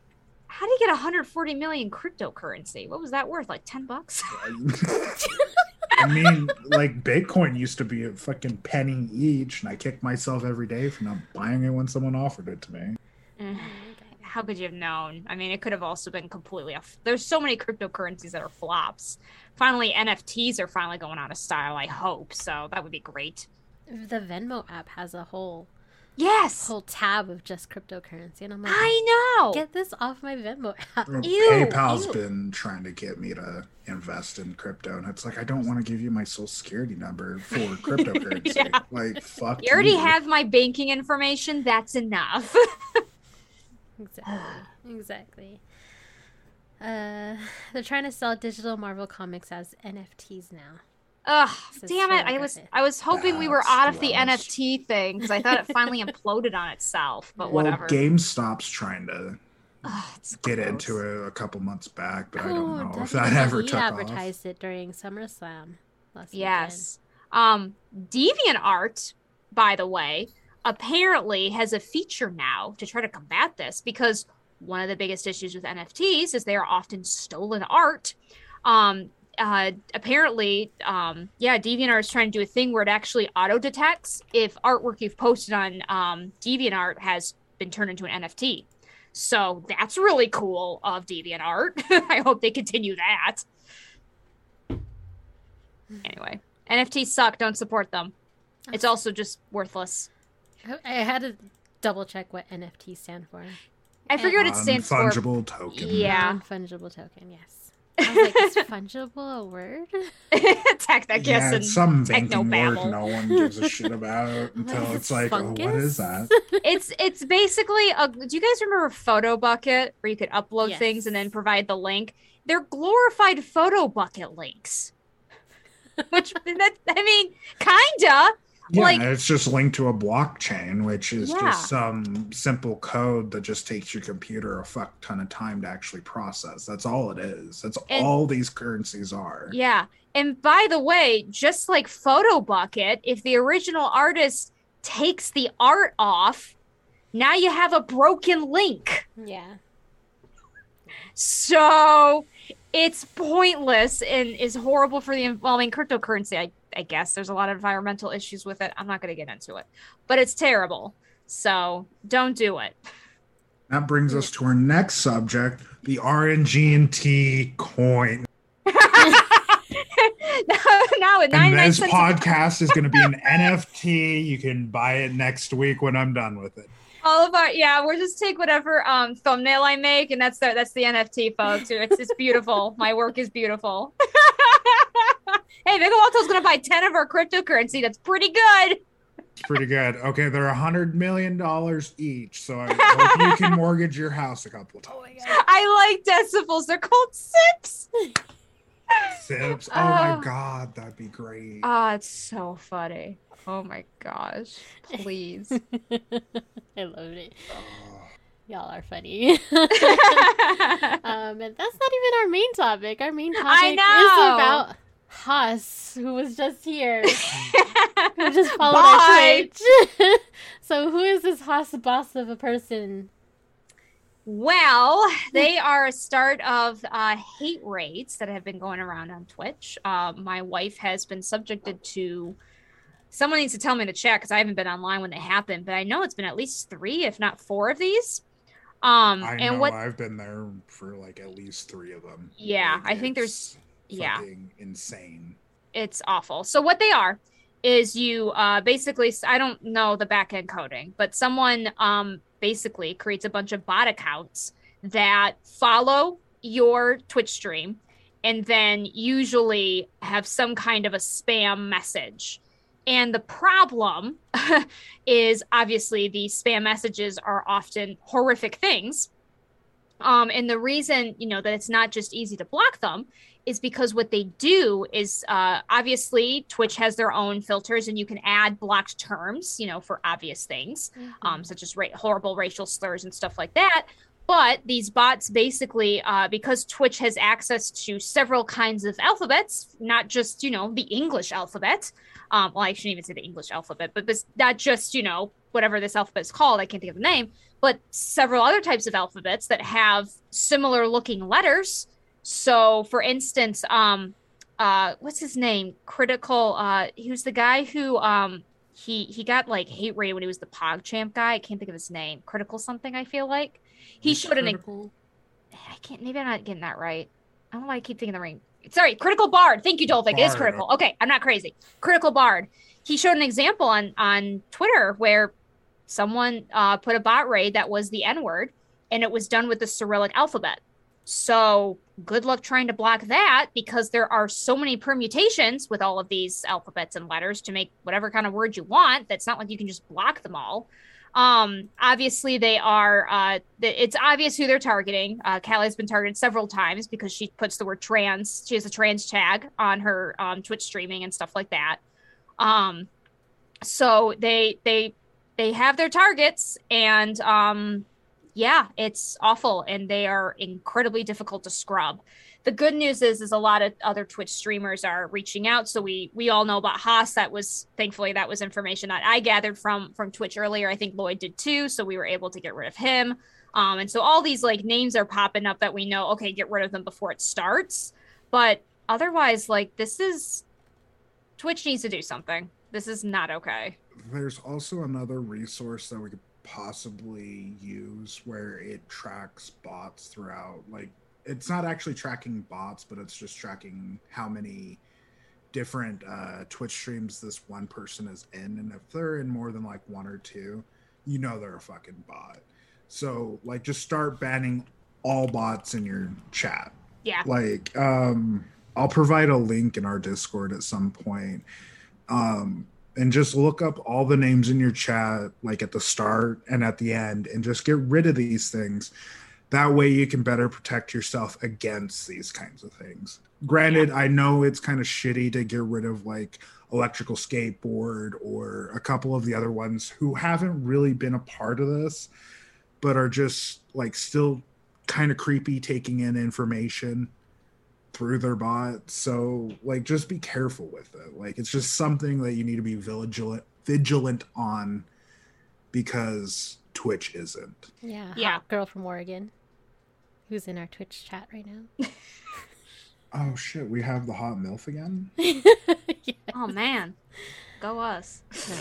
How do you get 140 million cryptocurrency? What was that worth? Like 10 bucks? I mean, like Bitcoin used to be a fucking penny each, and I kick myself every day for not buying it when someone offered it to me. Mm-hmm. How could you have known? I mean, it could have also been completely off. There's so many cryptocurrencies that are flops. Finally, NFTs are finally going out of style. I hope so. That would be great. The Venmo app has a whole Yes. whole tab of just cryptocurrency, and I'm like, I know. get this off my Venmo app. Well, Ew, PayPal's ew. been trying to get me to invest in crypto, and it's like I don't want to give you my social security number for cryptocurrency. Yeah. Like fuck. you already you. have my banking information. That's enough. Exactly. exactly. Uh, they're trying to sell digital Marvel comics as NFTs now. Ugh, So damn it! I was I was hoping we were out of the gross. NFT thing because I thought it finally imploded on itself. But Well, whatever. GameStop's trying to Ugh, get gross. into it a couple months back, but I Oh, don't know if that ever He took off. advertised it during SummerSlam last Yes. Um, DeviantArt, by the way, apparently has a feature now to try to combat this because one of the biggest issues with NFTs is they are often stolen art. Um, uh, apparently, um, yeah, DeviantArt is trying to do a thing where it actually auto detects if artwork you've posted on um, DeviantArt has been turned into an NFT. So that's really cool of DeviantArt. I hope they continue that. Anyway, NFTs suck. Don't support them. It's also just worthless. I, I had to double check what NFT stand for. I forget what it stands for. Fungible token. Yeah. Non-fungible token. Yes. I was like, is fungible a word? Tech that Yeah, guess it's some techno word no one gives a shit about until it's like, oh, what fungus? is that? it's it's basically a, do you guys remember photo bucket where you could upload Yes. things and then provide the link they're glorified photo bucket links which that i mean kinda Yeah, Like- it's just linked to a blockchain, which is Yeah. just some simple code that just takes your computer a fuck ton of time to actually process. That's all it is. That's And- all these currencies are. yeah and by the way just like photo bucket if the original artist takes the art off now you have a broken link Yeah. So it's pointless and is horrible for the involving cryptocurrency. I, I guess there's a lot of environmental issues with it. I'm not going to get into it, but it's terrible. So don't do it. That brings us to our next subject, the RNG&T coin. now at And this podcast is going to be an NFT. You can buy it next week when I'm done with it. All of our yeah, we'll just take whatever um thumbnail I make, and that's the that's the NFT, folks. It's it's beautiful. My work is beautiful. hey, Vigo Alto's gonna buy ten of our cryptocurrency. That's pretty good. It's pretty good. Okay, they're a hundred million dollars each, so I hope you can mortgage your house a couple Oh times. god. I like decibels. They're called sips. Sips. Oh my god, that'd be great. Oh, it's so funny. Oh my gosh. Please. I loved it. Oh. Y'all are funny. um, and that's not even our main topic. Our main topic I is about Haas, who was just here. who just followed Bye. our Twitch. so who is this Haas boss of a person? Well, they are a start of uh, hate raids that have been going around on Twitch. Uh, my wife has been subjected to. Someone needs to tell me in the chat because I haven't been online when they happen, but I know it's been at least three, if not four, of these. Um, I and know what? I've been there for like at least three of them. Yeah, Like, I think there's- yeah. insane. it's awful. So what they are is you uh basically I don't know the back end coding, but someone um basically creates a bunch of bot accounts that follow your Twitch stream and then usually have some kind of a spam message. And the problem is obviously the spam messages are often horrific things. Um, and the reason, you know, that it's not just easy to block them is because what they do is uh, obviously Twitch has their own filters and you can add blocked terms, you know, for obvious things, um, such as ra- horrible racial slurs and stuff like that. But these bots basically, uh, because Twitch has access to several kinds of alphabets, not just, you know, the English alphabet. Um, well, I shouldn't even say the English alphabet, but this, not just, you know, whatever this alphabet is called. I can't think of the name, but several other types of alphabets that have similar looking letters. So, for instance, um, uh, what's his name? Critical. Uh, he was the guy who um he he got like hate raid when he was the PogChamp guy. I can't think of his name. Critical something. I feel like he It's showed an. critical. I can't. Maybe I'm not getting that right. I don't know why I keep thinking the ring. Sorry, critical bard. Thank you, Dolphin. It is critical. Okay, I'm not crazy. Critical bard. He showed an example on on Twitter where someone uh, put a bot raid that was the N word, and it was done with the Cyrillic alphabet. So good luck trying to block that because there are so many permutations with all of these alphabets and letters to make whatever kind of word you want. That's not like you can just block them all. Um, obviously, they are. Uh, it's obvious who they're targeting. Uh, Callie's been targeted several times because she puts the word trans. She has a trans tag on her um, Twitch streaming and stuff like that. Um, so they they they have their targets, and um, yeah, it's awful and they are incredibly difficult to scrub. The good news is is a lot of other Twitch streamers are reaching out. So we we all know about Haas. That was thankfully that was information that I gathered from from Twitch earlier. I think Lloyd did too. So we were able to get rid of him. Um, and so all these like names are popping up that we know, okay, get rid of them before it starts. But otherwise, like this is Twitch needs to do something. This is not okay. There's also another resource that we could possibly use where it tracks bots throughout like it's not actually tracking bots but it's just tracking how many different uh twitch streams this one person is in and if they're in more than like one or two you know they're a fucking bot. So like just start banning all bots in your chat. Yeah. Like um i'll provide a link in our discord at some point. Um and just look up all the names in your chat like at the start and at the end and just get rid of these things. That way you can better protect yourself against these kinds of things. Granted i know it's kind of shitty to get rid of like electrical skateboard or a couple of the other ones who haven't really been a part of this but are just like still kind of creepy taking in information through their bot. So like just be careful with it. Like it's just something that you need to be vigilant vigilant on because Twitch isn't. Yeah. Yeah. Hot girl from Oregon. Who's in our Twitch chat right now. oh shit, we have the hot MILF again? yes. Oh man. Go us. No.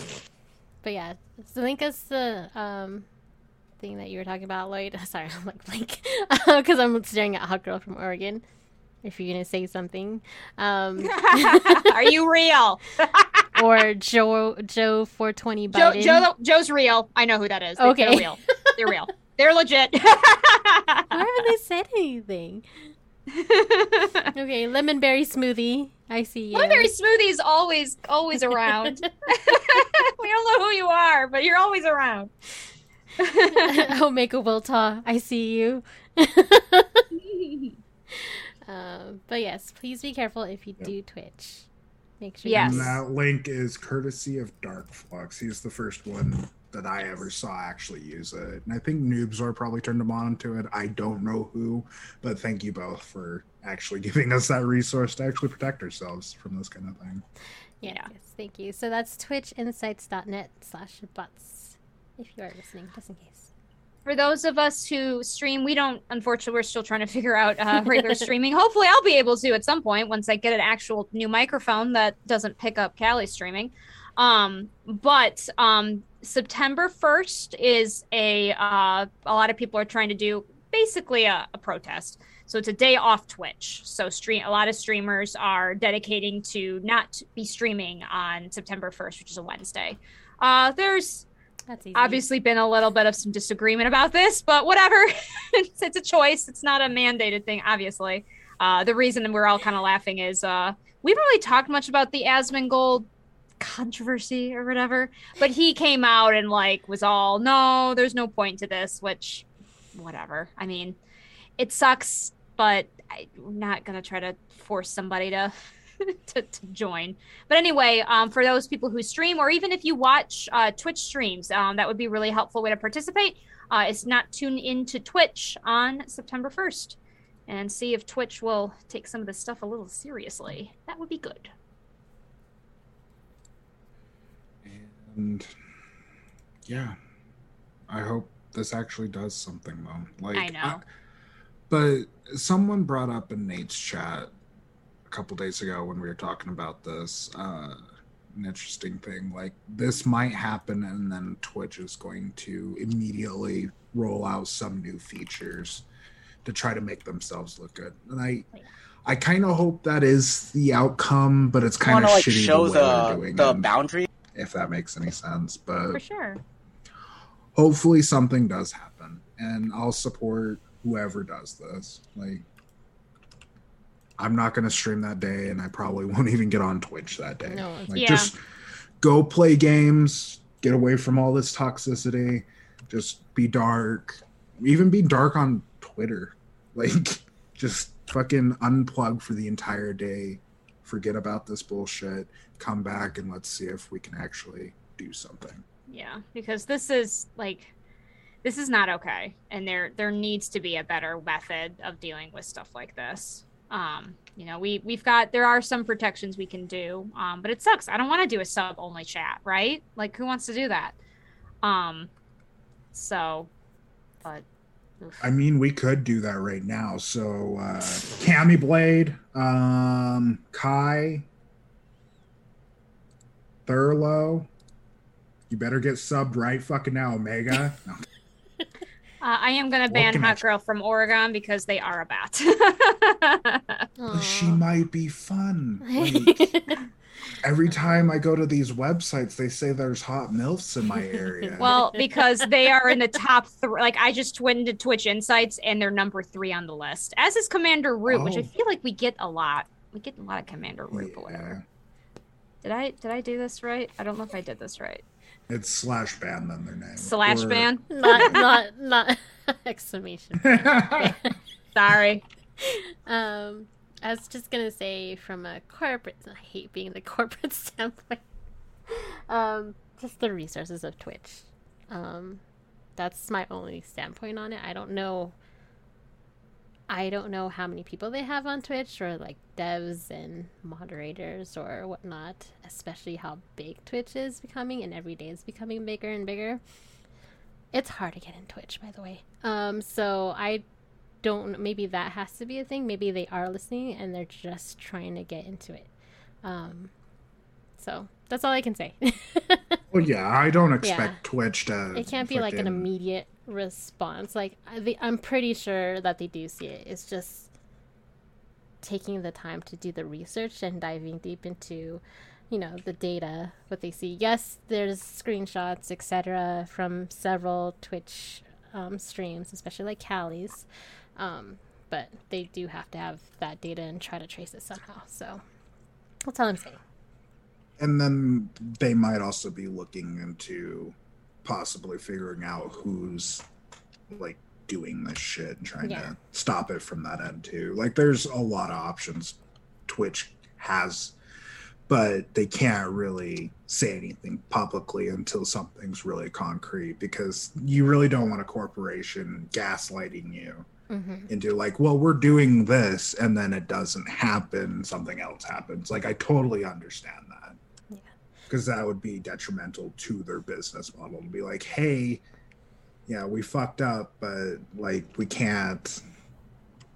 But yeah, so link us the um thing that you were talking about, Lloyd. Sorry, I'm like blank because I'm staring at Hot Girl from Oregon if you're gonna say something. Um, Are you real? or Joe Joe 420 Joe, Joe Joe's real. I know who that is. Okay, they're real. They're real. They're legit. Why haven't they said anything? okay, lemon berry smoothie. I see you. Lemonberry smoothie is always always around. we don't know who you are, but you're always around. oh, Omega Wilta, I see you. Uh, but yes, please be careful if you yep. do Twitch. Make sure. Yes. And that link is courtesy of Dark Flux. He's the first one that I ever saw actually use it, and I think Noobzor probably turned him on to it. I don't know who, but thank you both for actually giving us that resource to actually protect ourselves from this kind of thing. Yeah. Yes, thank you. So that's twitchinsights.net slash butts if you are listening, just in case for those of us who stream, we don't, unfortunately, we're still trying to figure out uh, regular streaming. Hopefully, I'll be able to at some point once I get an actual new microphone that doesn't pick up Callie streaming. Um, but um, September 1st is a, uh, a lot of people are trying to do basically a, a protest. So it's a day off Twitch. So stream a lot of streamers are dedicating to not be streaming on September 1st, which is a Wednesday. Uh, there's that's easy. Obviously, been a little bit of some disagreement about this, but whatever. it's, it's, a choice. It's not a mandated thing, obviously. Uh, the reason we're all kind of laughing is uh, we haven't really talked much about the Asmongold controversy or whatever, but he came out and like was all, no, there's no point to this, which, whatever. I mean, it sucks, but I'm not gonna try to force somebody to to, to, join. But anyway, um, for those people who stream, or even if you watch uh, Twitch streams, um, that would be a really helpful way to participate. Uh, is not tune into Twitch on September 1st and see if Twitch will take some of this stuff a little seriously. That would be good. And yeah, I hope this actually does something though. Like I know. I, but someone brought up in Nate's chat couple days ago when we were talking about this. Uh, an interesting thing like this might happen, and then Twitch is going to immediately roll out some new features to try to make themselves look good. And I, I kind of hope that is the outcome, but it's kind of like shitty show the the, the boundary. If that makes any sense, but for sure. hopefully something does happen, and I'll support whoever does this. Like, I'm not gonna stream that day, and I probably won't even get on Twitch that day. No, like, Yeah. just go play games, get away from all this toxicity, just be dark, even be dark on Twitter. Like, just fucking unplug for the entire day, forget about this bullshit, come back, and let's see if we can actually do something. Yeah, because this is like this is not okay and there there needs to be a better method of dealing with stuff like this. Um, you know, we we've got there are some protections we can do. Um, but it sucks. I don't want to do a sub only chat, right? Like who wants to do that? Um so but oof. I mean, we could do that right now. So, uh, Cammy Blade, um, Kai, Thurlow, you better get subbed right fucking now, Omega. No. Uh, I am gonna ban Hot Girl from Oregon because they are a bat. But she might be fun. Like, every time I go to these websites, they say there's hot MILFs in my area. well, because they are in the top three. Like I just went into Twitch Insights and they're number three on the list, as is Commander Root, which I Oh. feel like we get a lot. We get a lot of Commander Root, but Yeah. whatever. Did I did I do this right? I don't know if I did this right. It's slash ban then their name. Slash Or- ban. not not not exclamation. Sorry. Um, I was just gonna say from a corporate. I hate being the corporate standpoint. Um, just the resources of Twitch. Um, that's my only standpoint on it. I don't know. I don't know how many people they have on Twitch or like devs and moderators or whatnot, especially how big Twitch is becoming and every day is becoming bigger and bigger. It's hard to get in Twitch, by the way. Um, so I don't maybe that has to be a thing. Maybe they are listening and they're just trying to get into it. Um, so that's all I can say. well, yeah, I don't expect Yeah. Twitch to. it can't be like an immediate response. Like I, they, I'm pretty sure that they do see it. It's just taking the time to do the research and diving deep into, you know, the data. What they see. Yes, there's screenshots, etc., from several Twitch um, streams, especially like Callie's. Um, but they do have to have that data and try to trace it somehow. So that's all I'm saying. and then they might also be looking into possibly figuring out who's like doing this shit and trying Yeah. to stop it from that end too. Like there's a lot of options Twitch has, but they can't really say anything publicly until something's really concrete because you really don't want a corporation gaslighting you Mm-hmm. into like, well, we're doing this, and then it doesn't happen, something else happens. Like, I totally understand. Because that would be detrimental to their business model to be like, hey, yeah, we fucked up, but like, we can't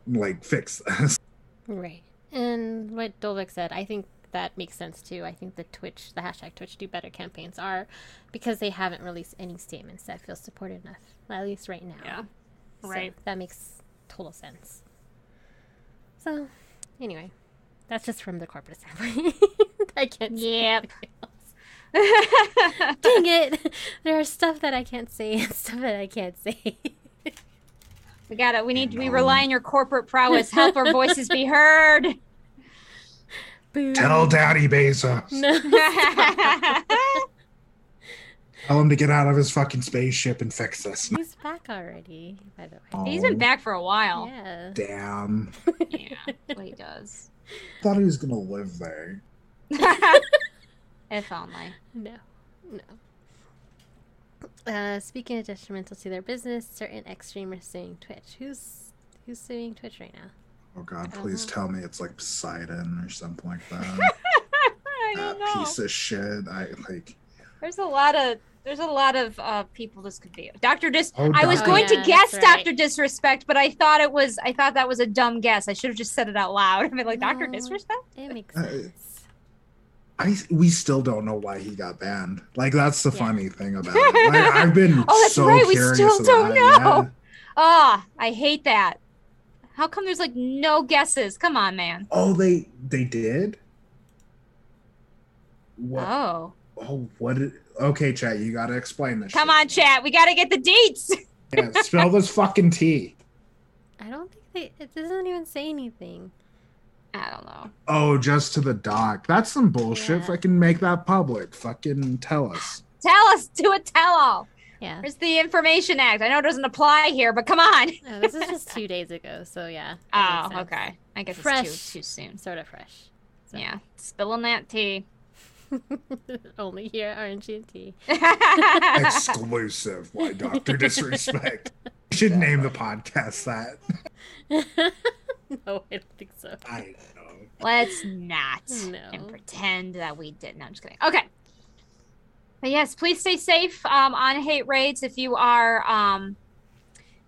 like fix this. Right. And what Dolvik said, I think that makes sense too. I think the Twitch, the hashtag Twitch Do Better campaigns are because they haven't released any statements that feel supported enough, at least right now. Yeah. So Right. that makes total sense. So, anyway, that's just from the corporate standpoint. I can't say Yep. Anything else. Dang it! There are stuff that I can't say and stuff that I can't say. we gotta we need we um, rely on your corporate prowess. Help our voices be heard. Boo. Tell Daddy Bezos. No. Tell him to get out of his fucking spaceship and fix this. He's back already, by the way. He's been back for a while. Yeah. Damn. Yeah, well, he does. Thought he was gonna live there. If only. No, no. Uh, speaking of detrimental to their business, certain ex streamers suing Twitch. Who's who's suing Twitch right now? Oh God, Uh-huh. please tell me it's like Poseidon or something like that. I that don't know. piece of shit. I like. There's a lot of there's a lot of uh, people this could be. Doctor Dis. Oh, I was Doctor- going Oh, to yeah, guess that's right. Doctor Disrespect, but I thought it was I thought that was a dumb guess. I should have just said it out loud. I mean, like Doctor No. Disrespect. It makes Uh, sense. I we still don't know why he got banned. Like that's the Yeah. funny thing about it. Like, I've been Oh, that's so right, we still don't that, know. yeah. Ah, I hate that. How come there's like no guesses? Come on, man. Oh, they they did. What? Oh, Oh, what? Did, okay, chat, you gotta explain this. Come shit. on, chat. We got to get the deets. Yeah, spell this fucking T. I don't think they. It doesn't even say anything. I don't know. Oh, just to the doc. That's some bullshit. Yeah. Fucking make that public. Fucking tell us. Tell us. Do a tell all. Yeah. There's the Information Act. I know it doesn't apply here, but come on. No, this is just two days ago, so yeah. Oh, that makes oh, sense. okay. I guess Fresh. it's too too soon. Sort of fresh. So. Yeah, spilling that tea. Only here at RNG&T. Exclusive. Why Doctor Disrespect? You should name the podcast that. no, I don't think so. I know. Let's not No. and pretend that we did. No, I'm just kidding. Okay. But yes, please stay safe um, on hate raids. If you are um,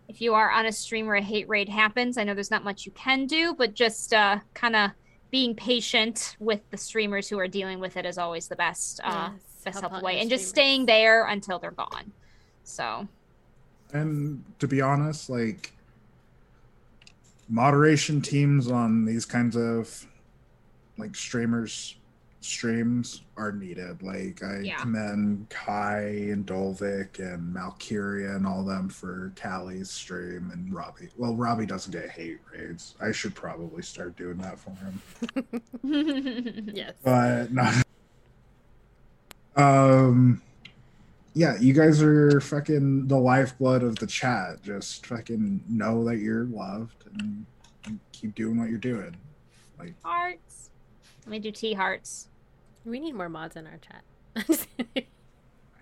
if you are on a stream where a hate raid happens, I know there's not much you can do, but just uh, kind of being patient with the streamers who are dealing with it is always the best uh, Yes, best help help way, and just streamers. staying there until they're gone. So And to be honest, like moderation teams on these kinds of like streamers streams are needed. Like I Yeah. commend Kai and Dolvik and Malkyria and all them for Callie's stream and Robbie. Well, Robbie doesn't get hate raids. I should probably start doing that for him. Yes. But no. Um yeah, you guys are fucking the lifeblood of the chat. Just fucking know that you're loved and, and keep doing what you're doing. Like hearts. Let me do T hearts. We need more mods in our chat.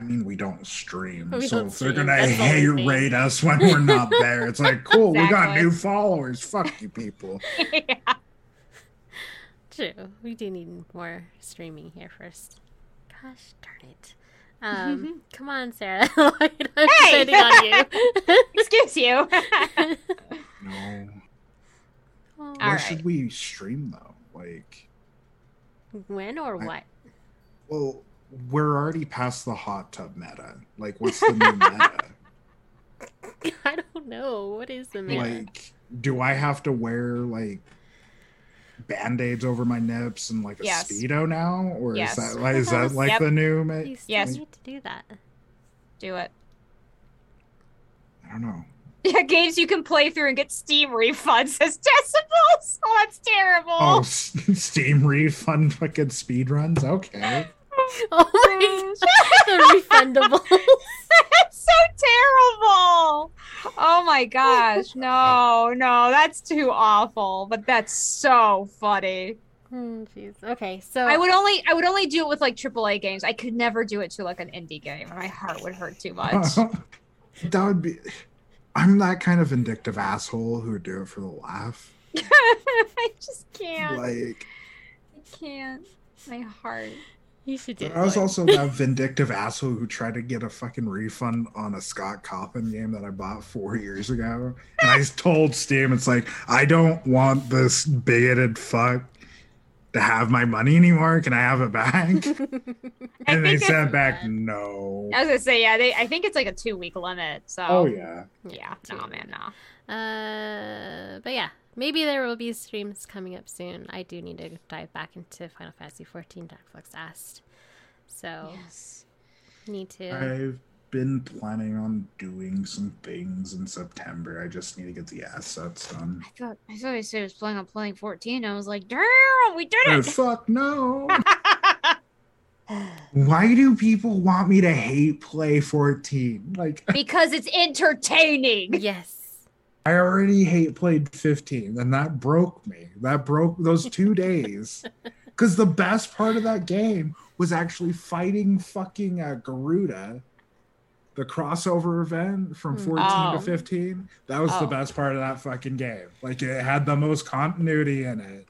I mean, we don't stream, We so don't if they're gonna that's hate rate us when we're not there, it's like, cool, we got new followers. Fuck you, people. yeah. True. We do need more streaming here first. Gosh darn it. Um, come on, Sarah. I'm Hey! depending on you. Excuse you. No. Oh, All right. should we stream though? Like, when or I- what? well, we're already past the hot tub meta. Like, what's the new meta? I don't know. What is the meta? Like, do I have to wear like band-aids over my nips and like a Yes. speedo now, or Yes. is that like is that like Yep. the new? Ma- you still Yes. need to do that. do it. I don't know. Yeah, games you can play through and get Steam refunds as decibels. Oh, that's terrible. Oh, S- Steam refund fucking speed runs. Okay. Oh my god. The refundable. that's so terrible. Oh my gosh. No, no, that's too awful. But that's so funny. Hmm, Jeez. Okay, so I would only I would only do it with like AAA games. I could never do it to like an indie game. My heart would hurt too much. that would be. I'm that kind of vindictive asshole who would do it for the laugh. I just can't. Like, I can't. My heart. You should do. I was it. also that vindictive asshole who tried to get a fucking refund on a Scott Cawthon game that I bought four years ago. And I told Steam, it's like, I don't want this bigoted fuck to have my money anymore. Can I have it back? And they sent back, no. I was gonna say yeah. They I think it's like a two week limit. So Oh, yeah. yeah. two. No man, no. Uh, but yeah, maybe there will be streams coming up soon. I do need to dive back into Final Fantasy XIV. Darkflux asked, so Yes. need to. I've been planning on doing some things in September. I just need to get the assets done. I thought I thought he said he was planning on playing 14. I was like, damn, we did Oh, it. fuck no. Why do people want me to hate play 14? Like, because it's entertaining. Yes. I already hate played 15, and that broke me. That broke those two days. Because the best part of that game was actually fighting fucking uh, Garuda, the crossover event from 14 Oh. to 15. That was the Oh. best part of that fucking game. Like, it had the most continuity in it.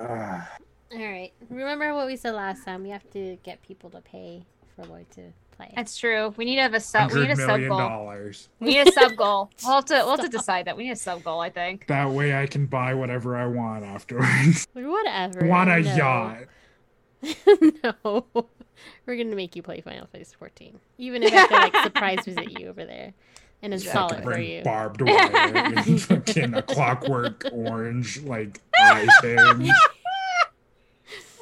Ah. All right. Remember what we said last time? We have to get people to pay for Lloyd to play. That's true. We need to have a sub. We need a sub goal. dollars. We need a sub goal. We'll have to. We'll have to decide that. We need a sub goal. I think. That way I can buy whatever I want afterwards. Whatever. want a no. yacht. no. We're gonna make you play Final Fantasy 14, even if I have to like surprise visit you over there and install Fucking it for you. barbed wire and fucking a clockwork orange like eye thing.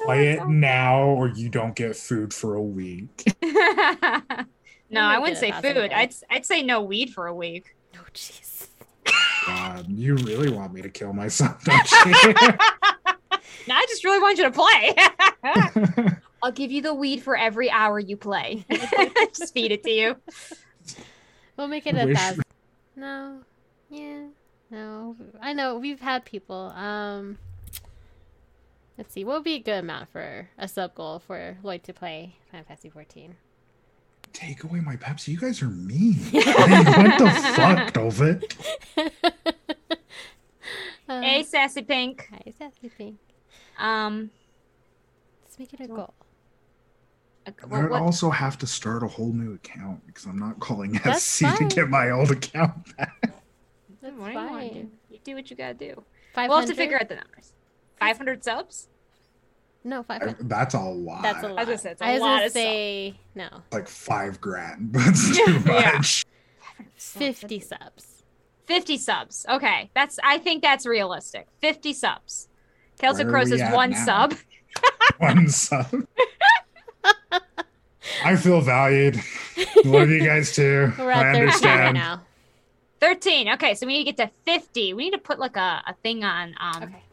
Play it now, or you don't get food for a week. no, I wouldn't say food. gold. I'd I'd say no weed for a week. Oh, jeez. God, you really want me to kill myself, don't you? No, I just really want you to play. I'll give you the weed for every hour you play. just feed it to you. We'll make it a Wish- thousand. No. Yeah. No. I know we've had people. Um. Let's see. What would be a good amount for a sub goal for Lloyd to play Final Fantasy 14? Take away my Pepsi. You guys are mean. what the fuck, Dovit? Um, Hey, sassy pink. Hi, Sassy Pink. Um, Let's make it a goal. I what, would what- also have to start a whole new account because I'm not calling That's SC to get my old account back. That's do fine. You do what you gotta do. 500? We'll have to figure out the numbers. 500 subs? No, I- 500. That's a lot. That's a lot. was gonna say, it's a I was lot gonna of say no. Like five grand, but it's too Yeah. much. 50 subs. 50 subs. Okay. That's I think that's realistic. 50 subs. Kelso Where are Crow we says at one now? sub. One sub. I feel valued. Love you guys too. We're I at 13 right understand. now. 13. Okay, so we need to get to 50. We need to put like a, a thing on um Okay.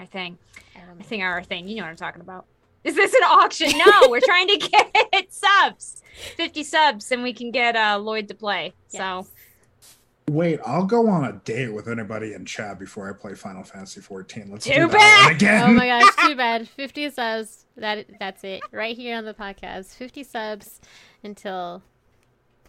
Our thing. Um, I think our thing. You know what I'm talking about. Is this an auction? No, we're trying to get subs. 50 subs and we can get uh Lloyd to play. So. Wait, I'll go on a date with anybody in chat before I play Final Fantasy 14. Let's Too do that one again. Oh my gosh, too bad. 50 subs. That that's it. Right here on the podcast. 50 subs until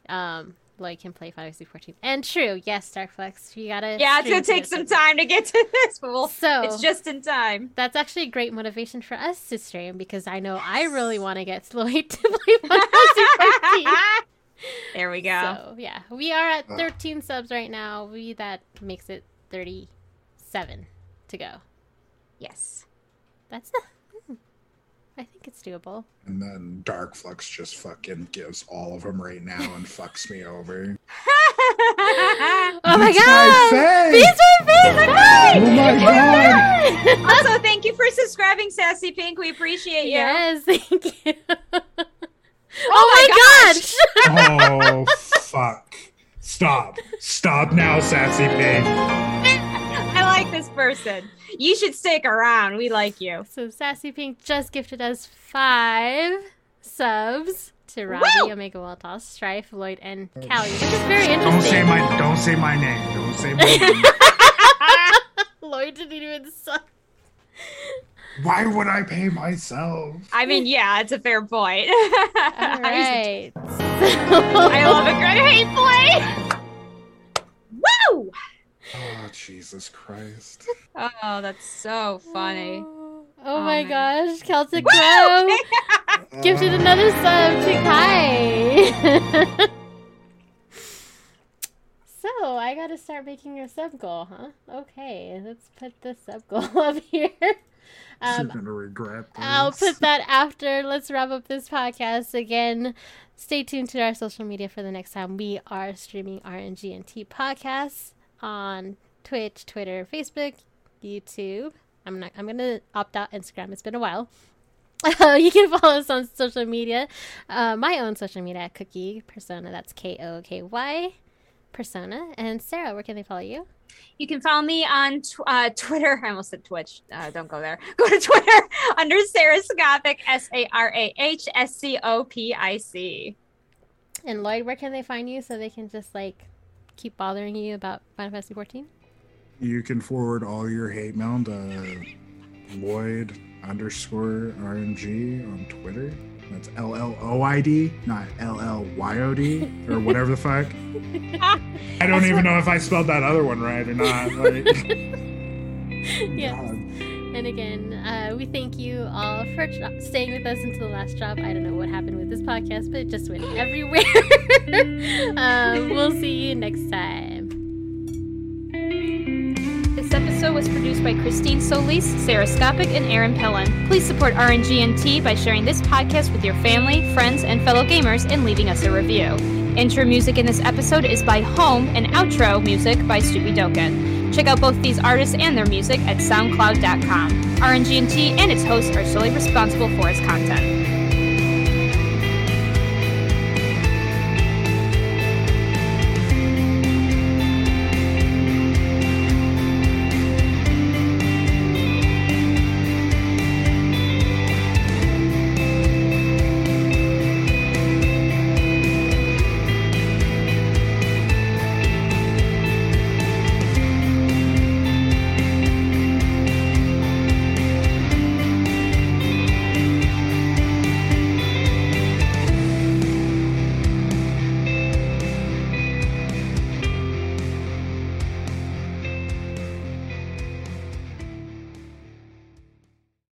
um Lloyd can play Final Fantasy 14. And true, yes, Darkflux, you gotta yeah, it's gonna take to some this. time to get to this, but we'll So it's just in time. that's actually great motivation for us to stream because I know I really want to get Lloyd to play Final Fantasy 14. there we go. So yeah, we are at Ugh. 13 subs right now. We that makes it 37 to go. Yes. That's not. I think it's doable. And then Dark Flux just fucking gives all of them right now and fucks me over. Oh my god! face! Beats my face! Oh my god! also, thank you for subscribing, Sassy Pink. We appreciate you. Yes, thank you. oh, Oh my my gosh! Oh fuck! Stop! Stop now, sassy pig. I like this person. You should stick around. We like you. so Sassy Pink just gifted us five subs to Robbie, Woo! Omega Waltos, Strife, Lloyd, and Callie, which is very Don't interesting. say my don't say my name. Don't say my name. Lloyd didn't even sub. Why would I pay myself? I mean, yeah, it's a fair point. All I love a good hate play. Woo! Oh Jesus Christ! Oh, that's so funny. Oh, Oh my my gosh, Celtic Woo! Crow gifted another sub to Kai. so I gotta start making a sub goal, huh? Okay, let's put the sub goal up here. You're Um, gonna regret. I'll put that after. Let's wrap up this podcast again. Stay tuned to our social media for the next time we are streaming RNG and T podcasts on Twitch, Twitter, Facebook, YouTube. I'm not. I'm gonna opt out Instagram. It's been a while. Uh, you can follow us on social media. Uh, my own social media at Cookie Persona. That's K O K Y Persona. And Sarah, where can they follow you? You can follow me on tw- uh, Twitter. I almost said Twitch. Uh, don't go there. Go to Twitter under Sarah Scopic, S A R A H S C O P I C. And Lloyd, where can they find you so they can just like keep bothering you about Final Fantasy 14? You can forward all your hate mail to Lloyd underscore RNG on Twitter. That's L L O I D, not L L Y O D, or whatever the fuck. I don't even know if I spelled that other one right or not. Like, yes. And again, uh, we thank you all for staying with us until the last drop. I don't know what happened with this podcast, but it just went everywhere. um, we'll see you next time. This episode was produced by Christine Solis, Sarah Skopic, and Aaron Pellin. Please support RNG&T by sharing this podcast with your family, friends, and fellow gamers and leaving us a review. Intro music in this episode is by Home and outro music by Stoopy Doken. Check out both these artists and their music at soundcloud.com. RNGNT and its hosts are solely responsible for its content.